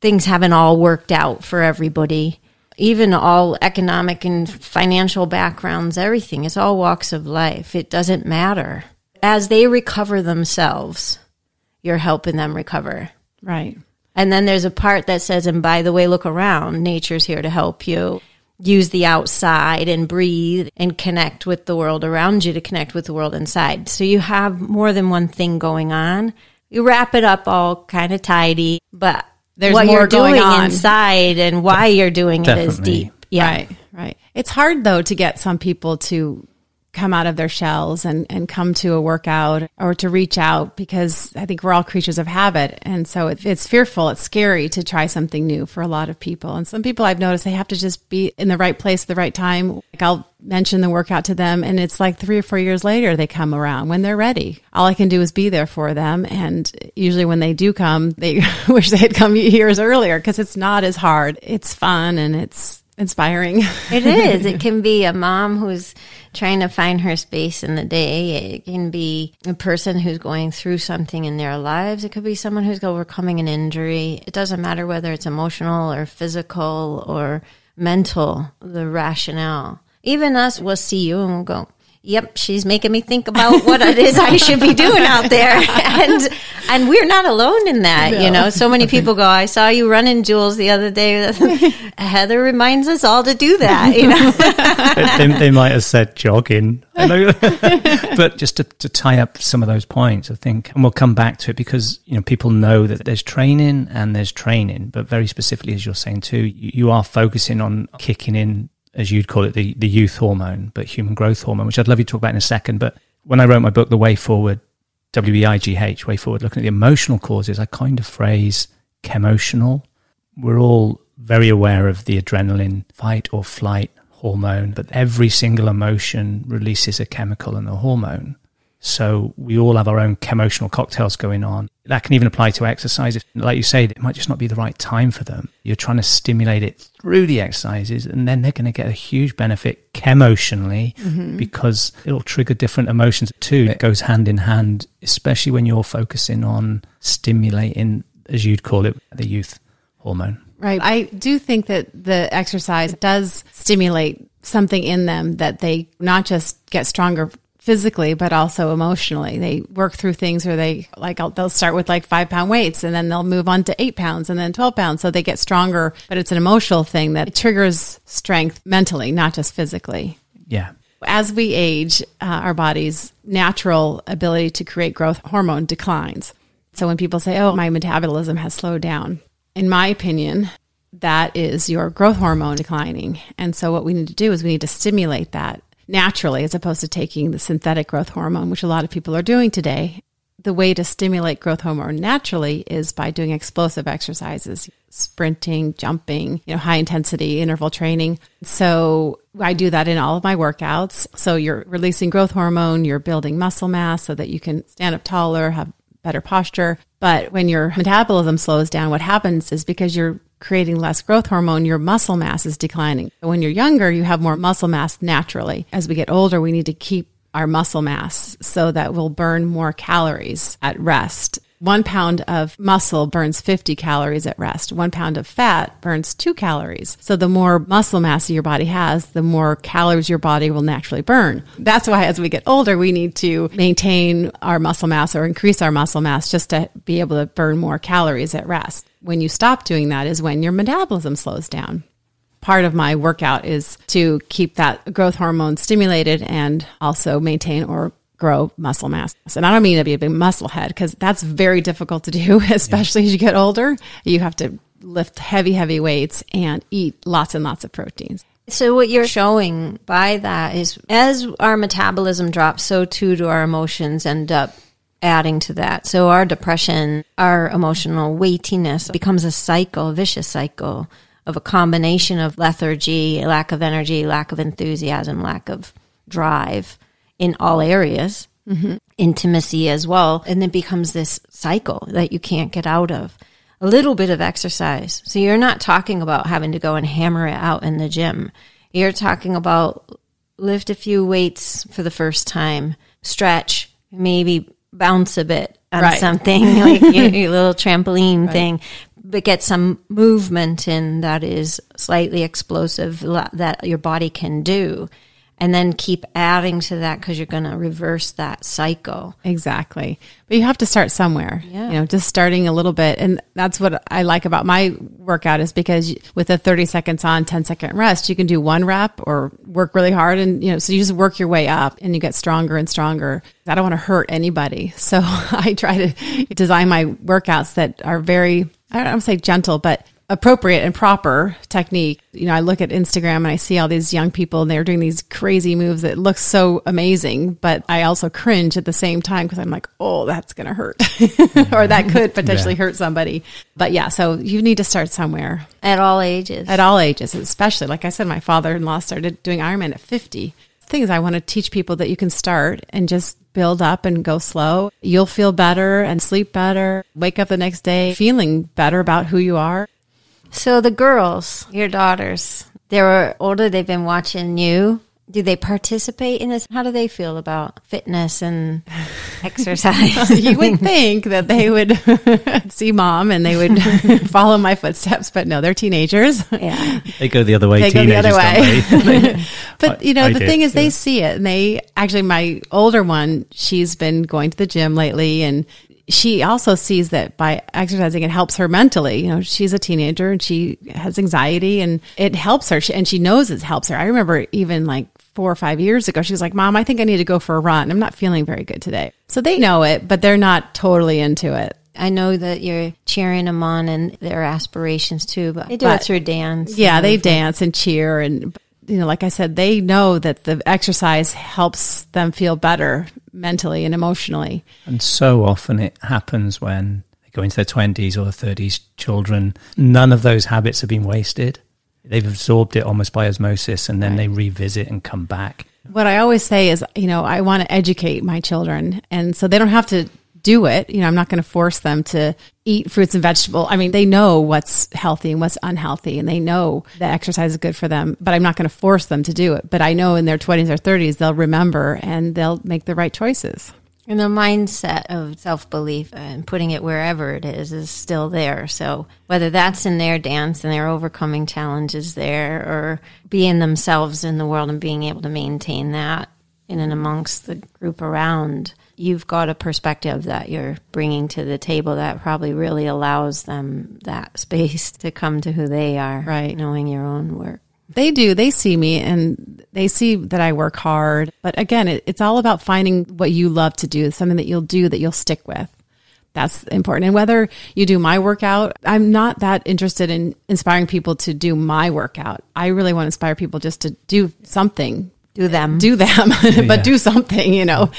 Speaker 4: Things haven't all worked out for everybody. Even all economic and financial backgrounds, everything. It's all walks of life. It doesn't matter. As they recover themselves, you're helping them recover.
Speaker 2: Right.
Speaker 4: And then there's a part that says, and by the way, look around. Nature's here to help you. Use the outside and breathe and connect with the world around you to connect with the world inside. So you have more than one thing going on. You wrap it up all kind of tidy, but
Speaker 2: There's
Speaker 4: what
Speaker 2: more
Speaker 4: you're
Speaker 2: going
Speaker 4: doing
Speaker 2: on.
Speaker 4: inside and why you're doing it is deep. Yeah.
Speaker 2: Right, right. It's hard though to get some people to come out of their shells and, and come to a workout or to reach out because I think we're all creatures of habit. And so it, it's fearful, it's scary to try something new for a lot of people. And some people I've noticed they have to just be in the right place at the right time. Like I'll mention the workout to them and it's like three or four years later they come around when they're ready. All I can do is be there for them. And usually when they do come, they wish they had come years earlier because it's not as hard. It's fun and it's inspiring.
Speaker 4: It is. It can be a mom who's trying to find her space in the day. It can be a person who's going through something in their lives. It could be someone who's overcoming an injury. It doesn't matter whether it's emotional or physical or mental, the rationale. Even us will see you and we'll go, Yep, she's making me think about what it is I should be doing out there. And and we're not alone in that, you know. So many people go, I saw you running Jules the other day. Heather reminds us all to do that, you know.
Speaker 3: they, they might have said jogging. But just to, to tie up some of those points, I think, and we'll come back to it because, you know, people know that there's training and there's training, but very specifically, as you're saying too, you, you are focusing on kicking in, as you'd call it, the, the youth hormone, but human growth hormone, which I'd love you to talk about in a second. But when I wrote my book, The Weigh Forward, W E I G H, way forward, looking at the emotional causes, I coined a phrase chemotional. We're all very aware of the adrenaline fight or flight hormone, but every single emotion releases a chemical and a hormone. So we all have our own chemotional cocktails going on. That can even apply to exercise. If, like you say, it might just not be the right time for them. You're trying to stimulate it through the exercises, and then they're going to get a huge benefit chemotionally mm-hmm. because it'll trigger different emotions too. It goes hand in hand, especially when you're focusing on stimulating, as you'd call it, the youth hormone.
Speaker 2: Right. I do think that the exercise does stimulate something in them that they not just get stronger physically, but also emotionally. They work through things where they like, they'll start with like five pound weights and then they'll move on to eight pounds and then 12 pounds. So they get stronger, but it's an emotional thing that triggers strength mentally, not just physically.
Speaker 3: Yeah.
Speaker 2: As we age, uh, our body's natural ability to create growth hormone declines. So when people say, oh, my metabolism has slowed down, in my opinion, that is your growth hormone declining. And so what we need to do is we need to stimulate that naturally as opposed to taking the synthetic growth hormone, which a lot of people are doing today. The way to stimulate growth hormone naturally is by doing explosive exercises, sprinting, jumping, you know, high intensity interval training. So I do that in all of my workouts. So you're releasing growth hormone, you're building muscle mass so that you can stand up taller, have better posture. But when your metabolism slows down, what happens is because you're creating less growth hormone, your muscle mass is declining. When you're younger, you have more muscle mass naturally. As we get older, we need to keep our muscle mass so that we'll burn more calories at rest. One pound of muscle burns 50 calories at rest. One pound of fat burns two calories. So the more muscle mass your body has, the more calories your body will naturally burn. That's why as we get older, we need to maintain our muscle mass or increase our muscle mass just to be able to burn more calories at rest. When you stop doing that is when your metabolism slows down part of my workout is to keep that growth hormone stimulated and also maintain or grow muscle mass. And I don't mean to be a big muscle head because that's very difficult to do, especially as you get older. You have to lift heavy, heavy weights and eat lots and lots of proteins.
Speaker 4: So what you're showing by that is as our metabolism drops, so too do our emotions end up adding to that. So our depression, our emotional weightiness becomes a cycle, a vicious cycle of a combination of lethargy, lack of energy, lack of enthusiasm, lack of drive in all areas, mm-hmm. intimacy as well. And it becomes this cycle that you can't get out of. A little bit of exercise. So you're not talking about having to go and hammer it out in the gym. You're talking about lift a few weights for the first time, stretch, maybe bounce a bit on
Speaker 2: Right.
Speaker 4: something like your, your little trampoline thing, but get some movement in that is slightly explosive that your body can do. And then keep adding to that because you're going to reverse that cycle.
Speaker 2: Exactly. But you have to start somewhere.
Speaker 4: Yeah.
Speaker 2: You know, just starting a little bit. And that's what I like about my workout is because with a 30 seconds on, 10 second rest, you can do one rep or work really hard. And, you know, so you just work your way up and you get stronger and stronger. I don't want to hurt anybody. So I try to design my workouts that are very, I don't want to say gentle, but appropriate and proper technique. You know, I look at Instagram and I see all these young people and they're doing these crazy moves that look so amazing, but I also cringe at the same time because I'm like, oh, that's going to hurt or that could potentially hurt somebody. But yeah, so you need to start somewhere
Speaker 4: At all ages.
Speaker 2: at all ages, especially like I said, my father-in-law started doing Ironman at 50. Things I want to teach people that you can start and just build up and go slow. You'll feel better and sleep better, wake up the next day feeling better about who you are.
Speaker 4: So the girls, your daughters, they're older. They've been watching you. Do they participate in this? How do they feel about fitness and exercise?
Speaker 2: you would think that they would see mom and they would follow my footsteps, but no, they're teenagers.
Speaker 4: yeah.
Speaker 3: They go the other way.
Speaker 2: They go the other way.
Speaker 3: they?
Speaker 2: But you know,
Speaker 3: I
Speaker 2: the
Speaker 3: did,
Speaker 2: thing is,
Speaker 3: yeah.
Speaker 2: they see it, and they actually, my older one, she's been going to the gym lately, and she also sees that by exercising, it helps her mentally. You know, she's a teenager and she has anxiety, and it helps her, She- and she knows it helps her. I remember even like four or five years ago, she was like, "Mom, I think I need to go for a run. I'm not feeling very good today." So they know it, but they're not totally into it.
Speaker 4: I know that you're cheering them on and their aspirations too, but they do
Speaker 2: But-
Speaker 4: it through dance.
Speaker 2: Yeah, they dance and cheer and you know, like I said, they know that the exercise helps them feel better mentally and emotionally.
Speaker 3: And so often it happens when they go into their 20s or 30s, children, none of those habits have been wasted. They've absorbed it almost by osmosis and then they revisit and come back.
Speaker 2: What I always say is, you know, I want to educate my children. And so they don't have to do it. You know, I'm not going to force them to eat fruits and vegetables. I mean, they know what's healthy and what's unhealthy, and they know that exercise is good for them, but I'm not going to force them to do it. But I know in their 20s or 30s, they'll remember and they'll make the right choices.
Speaker 4: And the mindset of self belief and putting it wherever it is is still there. So whether that's in their dance and their overcoming challenges there or being themselves in the world and being able to maintain that in and amongst the group around, you've got a perspective that you're bringing to the table that probably really allows them that space to come to who they are.
Speaker 2: Right.
Speaker 4: Knowing your own work.
Speaker 2: They do. They see me and they see that I work hard. But again, it, it's all about finding what you love to do, something that you'll do that you'll stick with. That's important. And whether you do my workout, I'm not that interested in inspiring people to do my workout. I really want to inspire people just to do something,
Speaker 4: Do them.
Speaker 2: do them, but
Speaker 3: Yeah.
Speaker 2: do something, you know,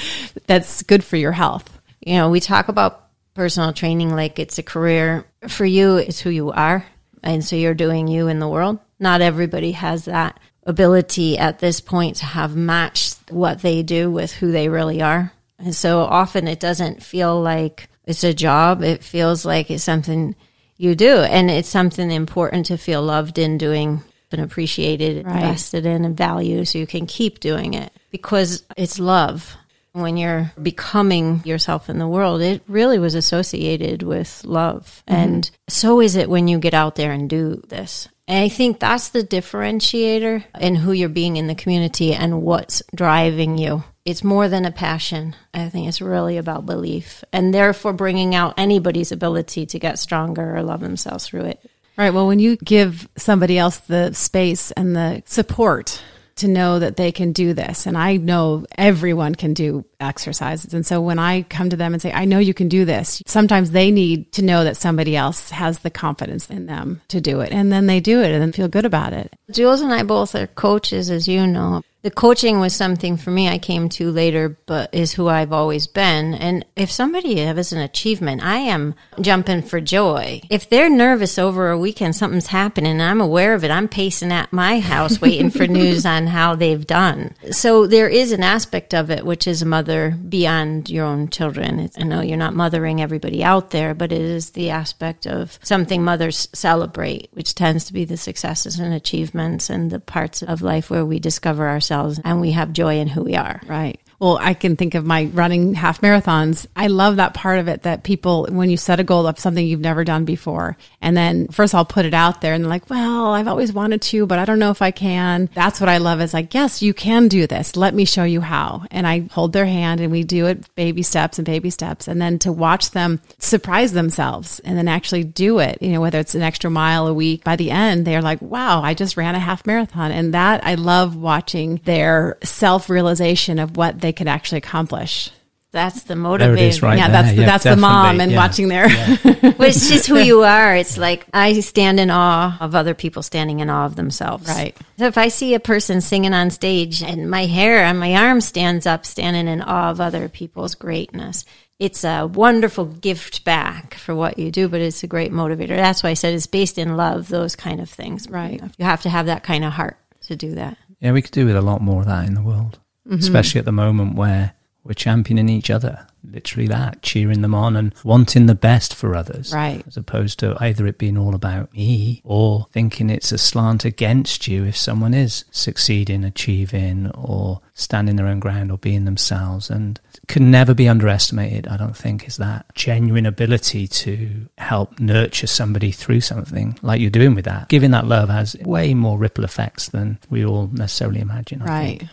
Speaker 2: that's good for your health.
Speaker 4: you know, we talk about personal training like it's a career. For you, it's who you are. And so you're doing you in the world. Not everybody has that ability at this point to have matched what they do with who they really are. And so often it doesn't feel like it's a job. It feels like it's something you do. And it's something important to feel loved in doing and appreciated,
Speaker 2: Right.
Speaker 4: invested in, and valued so you can keep doing it because it's love. When you're becoming yourself in the world, it really was associated with love. Mm-hmm. And so is it when you get out there and do this. And I think that's the differentiator in who you're being in the community and what's driving you. It's more than a passion. I think it's really about belief and therefore bringing out anybody's ability to get stronger or love themselves through it.
Speaker 2: Right. Well, when you give somebody else the space and the support to know that they can do this, and I know everyone can do exercises. And so when I come to them and say, I know you can do this, sometimes they need to know that somebody else has the confidence in them to do it. And then they do it and then feel good about it.
Speaker 4: Jules and I both are coaches, as you know. The coaching was something for me I came to later, but is who I've always been. And if somebody has an achievement, I am jumping for joy. If they're nervous over a weekend, something's happening, and I'm aware of it, I'm pacing at my house waiting for news on how they've done. So there is an aspect of it, which is a mother beyond your own children. It's- I know you're not mothering everybody out there, but it is the aspect of something mothers celebrate, which tends to be the successes and achievements and the parts of life where we discover ourselves and we have joy in who we are.
Speaker 2: Right. Well, I can think of my running half marathons. I love that part of it that people, when you set a goal of something you've never done before, and then first I'll put it out there and they're like, well, I've always wanted to, but I don't know if I can. That's what I love is like, yes, you can do this. Let me show you how. And I hold their hand and we do it baby steps and baby steps. And then to watch them surprise themselves and then actually do it, you know, whether it's an extra mile a week, by the end, they're like, wow, I just ran a half marathon. And that I love watching their self realization of what they could actually accomplish.
Speaker 4: That's the
Speaker 3: There
Speaker 4: motivator.
Speaker 3: right
Speaker 2: yeah,
Speaker 3: there.
Speaker 2: that's the,
Speaker 3: Yeah,
Speaker 2: that's the mom and
Speaker 3: Yeah.
Speaker 2: watching their
Speaker 4: Well, it's just who you are. It's like I stand in awe of other people standing in awe of themselves.
Speaker 2: Right.
Speaker 4: So if I see a person singing on stage and my hair on my arm stands up, standing in awe of other people's greatness, it's a wonderful gift back for what you do, but it's a great motivator. That's why I said it's based in love, those kind of things.
Speaker 2: Right.
Speaker 4: You have to have that kind of heart to do that.
Speaker 3: Yeah, we could do with a lot more of that in the world,
Speaker 2: Mm-hmm.
Speaker 3: especially at the moment where we're championing each other. Literally that, cheering them on and wanting the best for others.
Speaker 2: Right.
Speaker 3: As opposed to either it being all about me or thinking it's a slant against you if someone is succeeding, achieving, or standing their own ground or being themselves. And can never be underestimated, I don't think, is that genuine ability to help nurture somebody through something like you're doing with that. Giving that love has way more ripple effects than we all necessarily imagine. I think.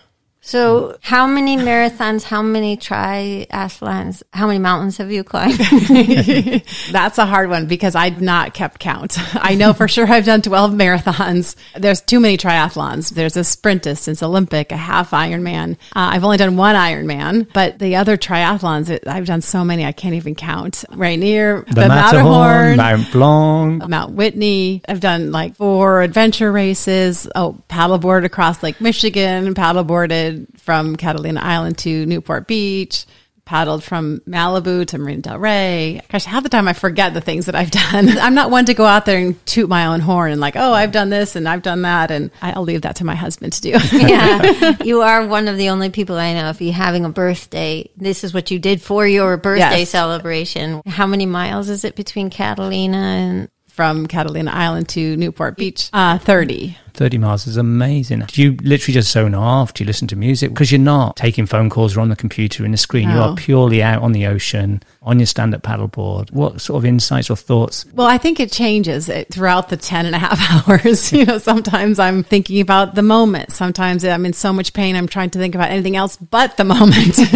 Speaker 2: Right.
Speaker 4: So, how many marathons, how many triathlons, how many mountains have you climbed?
Speaker 2: That's a hard one because I've not kept count. I know for sure I've done 12 marathons. There's too many triathlons. There's a sprint distance, Olympic, a half Ironman. Uh, I've only done one Ironman, but the other triathlons, it, I've done so many I can't even count. Rainier, the,
Speaker 3: The, Matterhorn,
Speaker 2: Matterhorn,
Speaker 3: Mount Blanc.
Speaker 2: Mount Whitney. I've done like four adventure races. Oh, paddleboard across Lake Michigan, paddleboarded from Catalina Island to Newport Beach, paddled from Malibu to Marina Del Rey. Gosh, half the time I forget the things that I've done. I'm not one to go out there and toot my own horn and like, oh, I've done this and I've done that. And I'll leave that to my husband to do.
Speaker 4: yeah. You are one of the only people I know. If you're having a birthday, this is what you did for your birthday
Speaker 2: Yes.
Speaker 4: celebration. How many miles is it between Catalina and
Speaker 2: from Catalina Island to Newport Beach, uh, 30.
Speaker 3: 30 miles is amazing. Do you literally just zone off? Do you listen to music? Because you're not taking phone calls or on the computer in the screen. You are purely out on the ocean on your stand up paddleboard. What sort of insights or thoughts?
Speaker 2: Well, I think it changes it throughout the 10 and a half hours. you know, sometimes I'm thinking about the moment. Sometimes I'm in so much pain, I'm trying to think about anything else but the moment.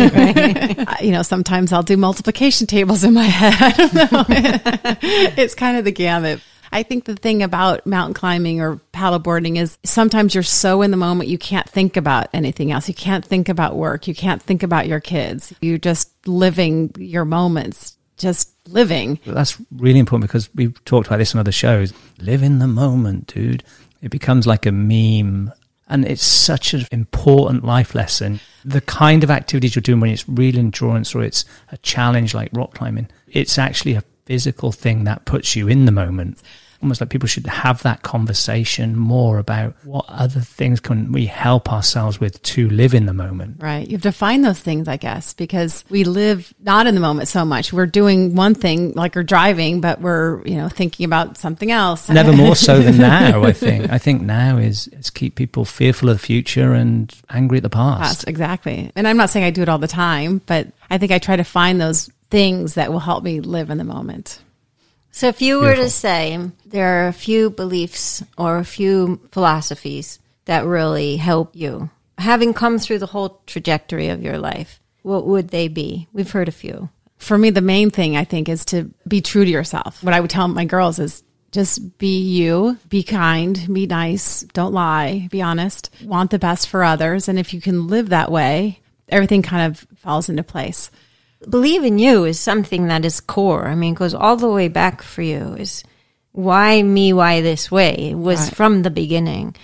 Speaker 2: Uh, you know, sometimes I'll do multiplication tables in my head. I don't know. it's kind of the gamut. I think the thing about mountain climbing or paddleboarding is sometimes you're so in the moment you can't think about anything else. You can't think about work. You can't think about your kids. You're just living your moments, just living.
Speaker 3: That's really important because we've talked about this on other shows. Live in the moment, dude. It becomes like a meme. And it's such an important life lesson. The kind of activities you're doing when it's real endurance or it's a challenge like rock climbing, it's actually a physical thing that puts you in the moment. Almost like people should have that conversation more about what other things can we help ourselves with to live in the moment.
Speaker 2: Right. You have to find those things, I guess, because we live not in the moment so much. We're doing one thing, like we're driving, but we're, you know, thinking about something else.
Speaker 3: Never more so than now, I think. I think now is, is keep people fearful of the future and angry at the past.
Speaker 2: Yes, exactly. And I'm not saying I do it all the time, but I think I try to find those things that will help me live in the moment.
Speaker 4: So, if you were to say there are a few beliefs or a few philosophies that really help you, having come through the whole trajectory of your life, what would they be? We've heard a few.
Speaker 2: For me, the main thing I think is to be true to yourself. What I would tell my girls is just be you, be kind, be nice, don't lie, be honest, want the best for others. And if you can live that way, everything kind of falls into place.
Speaker 4: Believe in you is something that is core. I mean, it goes all the way back for you. Is why me? Why this way? It was
Speaker 2: Right.
Speaker 4: from the beginning.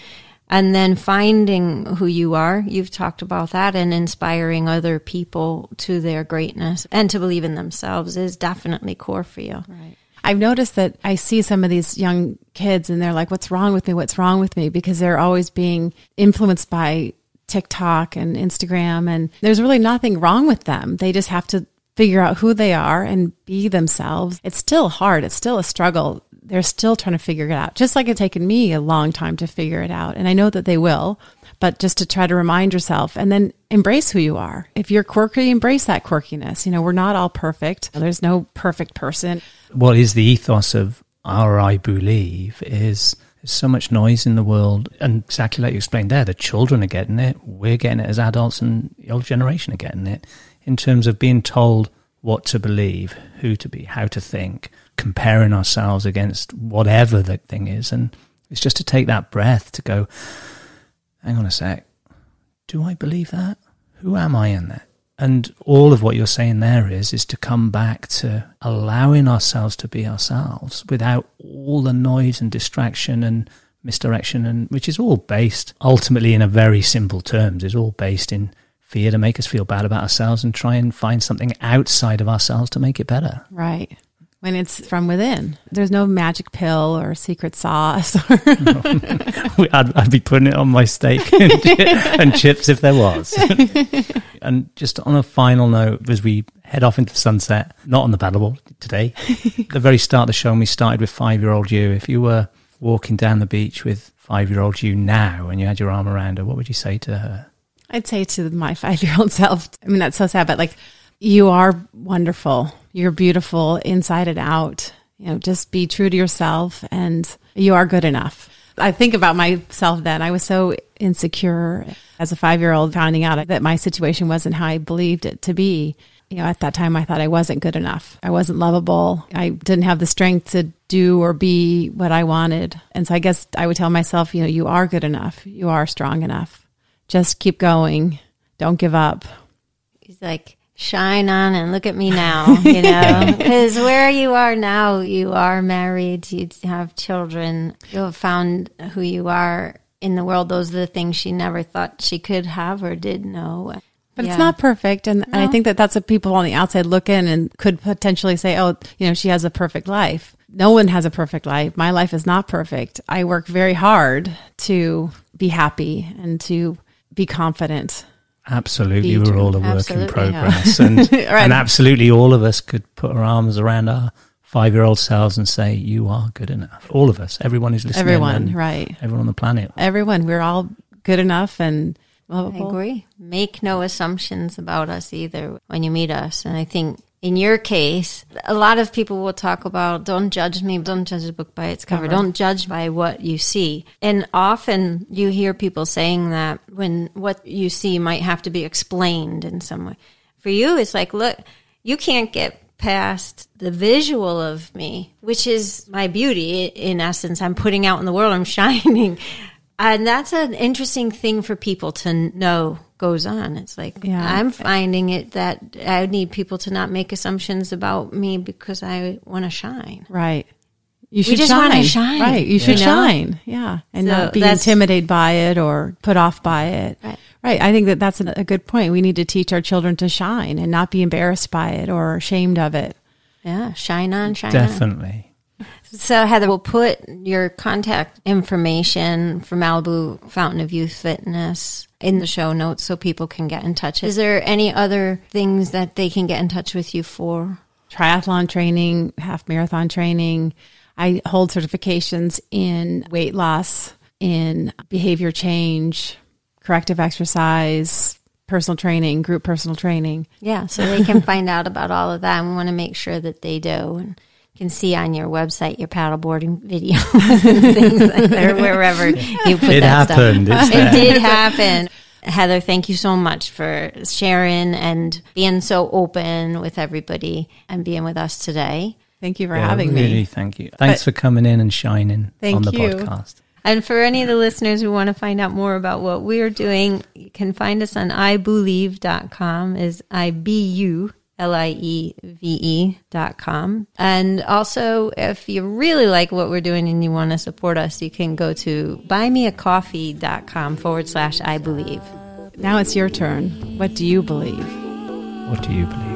Speaker 4: And then finding who you are, you've talked about that, and inspiring other people to their greatness and to believe in themselves is definitely core for you. Right.
Speaker 2: I've noticed that I see some of these young kids and they're like, what's wrong with me? What's wrong with me? Because they're always being influenced by TikTok and Instagram. And there's really nothing wrong with them. They just have to figure out who they are and be themselves. It's still hard. It's still a struggle. They're still trying to figure it out, just like it's taken me a long time to figure it out. And I know that they will, but just to try to remind yourself and then embrace who you are. If you're quirky, embrace that quirkiness. You know, we're not all perfect. There's no perfect person.
Speaker 3: what is the ethos of our I believe is there's so much noise in the world and exactly like you explained there, the children are getting it, we're getting it as adults and the old generation are getting it in terms of being told what to believe, who to be, how to think, comparing ourselves against whatever the thing is. And it's just to take that breath to go, hang on a sec, do I believe that? Who am I in that? And all of what you're saying there is is to come back to allowing ourselves to be ourselves without all the noise and distraction and misdirection and which is all based ultimately in a very simple terms is all based in fear to make us feel bad about ourselves and try and find something outside of ourselves to make it better.
Speaker 2: Right. When it's from within, there's no magic pill or secret sauce.
Speaker 3: I'd, I'd be putting it on my steak and, and chips if there was. and just on a final note, as we head off into the sunset, not on the paddleboard today, the very start of the show, we started with five year old you. If you were walking down the beach with five year old you now and you had your arm around her, what would you say to her?
Speaker 2: I'd say to my five year old self, I mean, that's so sad, but like, you are wonderful. You're beautiful inside and out. You know, just be true to yourself and you are good enough. I think about myself then. I was so insecure. As a five year old, finding out that my situation wasn't how I believed it to be. You know, at that time, I thought I wasn't good enough. I wasn't lovable. I didn't have the strength to do or be what I wanted. And so I guess I would tell myself, you know, you are good enough. You are strong enough. Just keep going. Don't give up.
Speaker 4: He's like, shine on and look at me now, you know, because where you are now, you are married, you have children, you have found who you are in the world. Those are the things she never thought she could have or did know.
Speaker 2: But
Speaker 4: Yeah.
Speaker 2: it's not perfect. And, and I think that that's what people on the outside look in and could potentially say, oh, you know, she has a perfect life. No one has a perfect life. My life is not perfect. I work very hard to be happy and to be confident.
Speaker 3: Absolutely,
Speaker 2: Be
Speaker 3: we're all a work in progress, and and absolutely, all of us could put our arms around our five-year-old selves and say, "You are good enough." All of us, everyone who's listening,
Speaker 2: Everyone,
Speaker 3: and
Speaker 2: right.
Speaker 3: Everyone on the planet.
Speaker 2: Everyone, we're all good enough and
Speaker 4: I agree. Make no assumptions about us either when you meet us. And I think in your case, a lot of people will talk about don't judge me, don't judge a book by its cover, don't judge by what you see. And often you hear people saying that when what you see might have to be explained in some way. For you, it's like, look, you can't get past the visual of me, which is my beauty in essence. I'm putting out in the world, I'm shining. And that's an interesting thing for people to know goes on. It's like
Speaker 2: Yeah.
Speaker 4: I'm finding it that I need people to not make assumptions about me because I want to shine.
Speaker 2: Right. You should
Speaker 4: just
Speaker 2: shine.
Speaker 4: wanna shine,
Speaker 2: Right. You should
Speaker 4: you know?
Speaker 2: shine. Yeah. And
Speaker 4: So
Speaker 2: not be intimidated by it or put off by it.
Speaker 4: Right.
Speaker 2: Right. I think that that's a a good point. We need to teach our children to shine and not be embarrassed by it or ashamed of it.
Speaker 4: Yeah, shine on, shine on.
Speaker 3: Definitely.
Speaker 4: So Heather, we'll put your contact information for Malibu Fountain of Youth Fitness in the show notes so people can get in touch. Is there any other things that they can get in touch with you for?
Speaker 2: Triathlon training, half marathon training. I hold certifications in weight loss, in behavior change, corrective exercise, personal training, group personal training.
Speaker 4: Yeah, so they can find out about all of that. And we want to make sure that they do and can see on your website your paddleboarding videos and things like that, or wherever you put
Speaker 3: It
Speaker 4: that
Speaker 3: happened.
Speaker 4: stuff.
Speaker 3: It's
Speaker 4: It
Speaker 3: there.
Speaker 4: did happen. Heather, thank you so much for sharing and being so open with everybody and being with us today.
Speaker 2: Thank you for
Speaker 3: Yeah,
Speaker 2: having
Speaker 3: really,
Speaker 2: me.
Speaker 3: Thank you. Thanks for coming in and shining
Speaker 2: Thank
Speaker 3: on the
Speaker 2: you.
Speaker 3: podcast.
Speaker 4: And for any of the listeners who want to find out more about what we're doing, you can find us on ibulieve.com is I B U L I E V E dot com. And also, if you really like what we're doing and you want to support us, you can go to buymeacoffee.com forward slash I believe.
Speaker 2: Now it's your turn. What do you believe?
Speaker 3: What do you believe?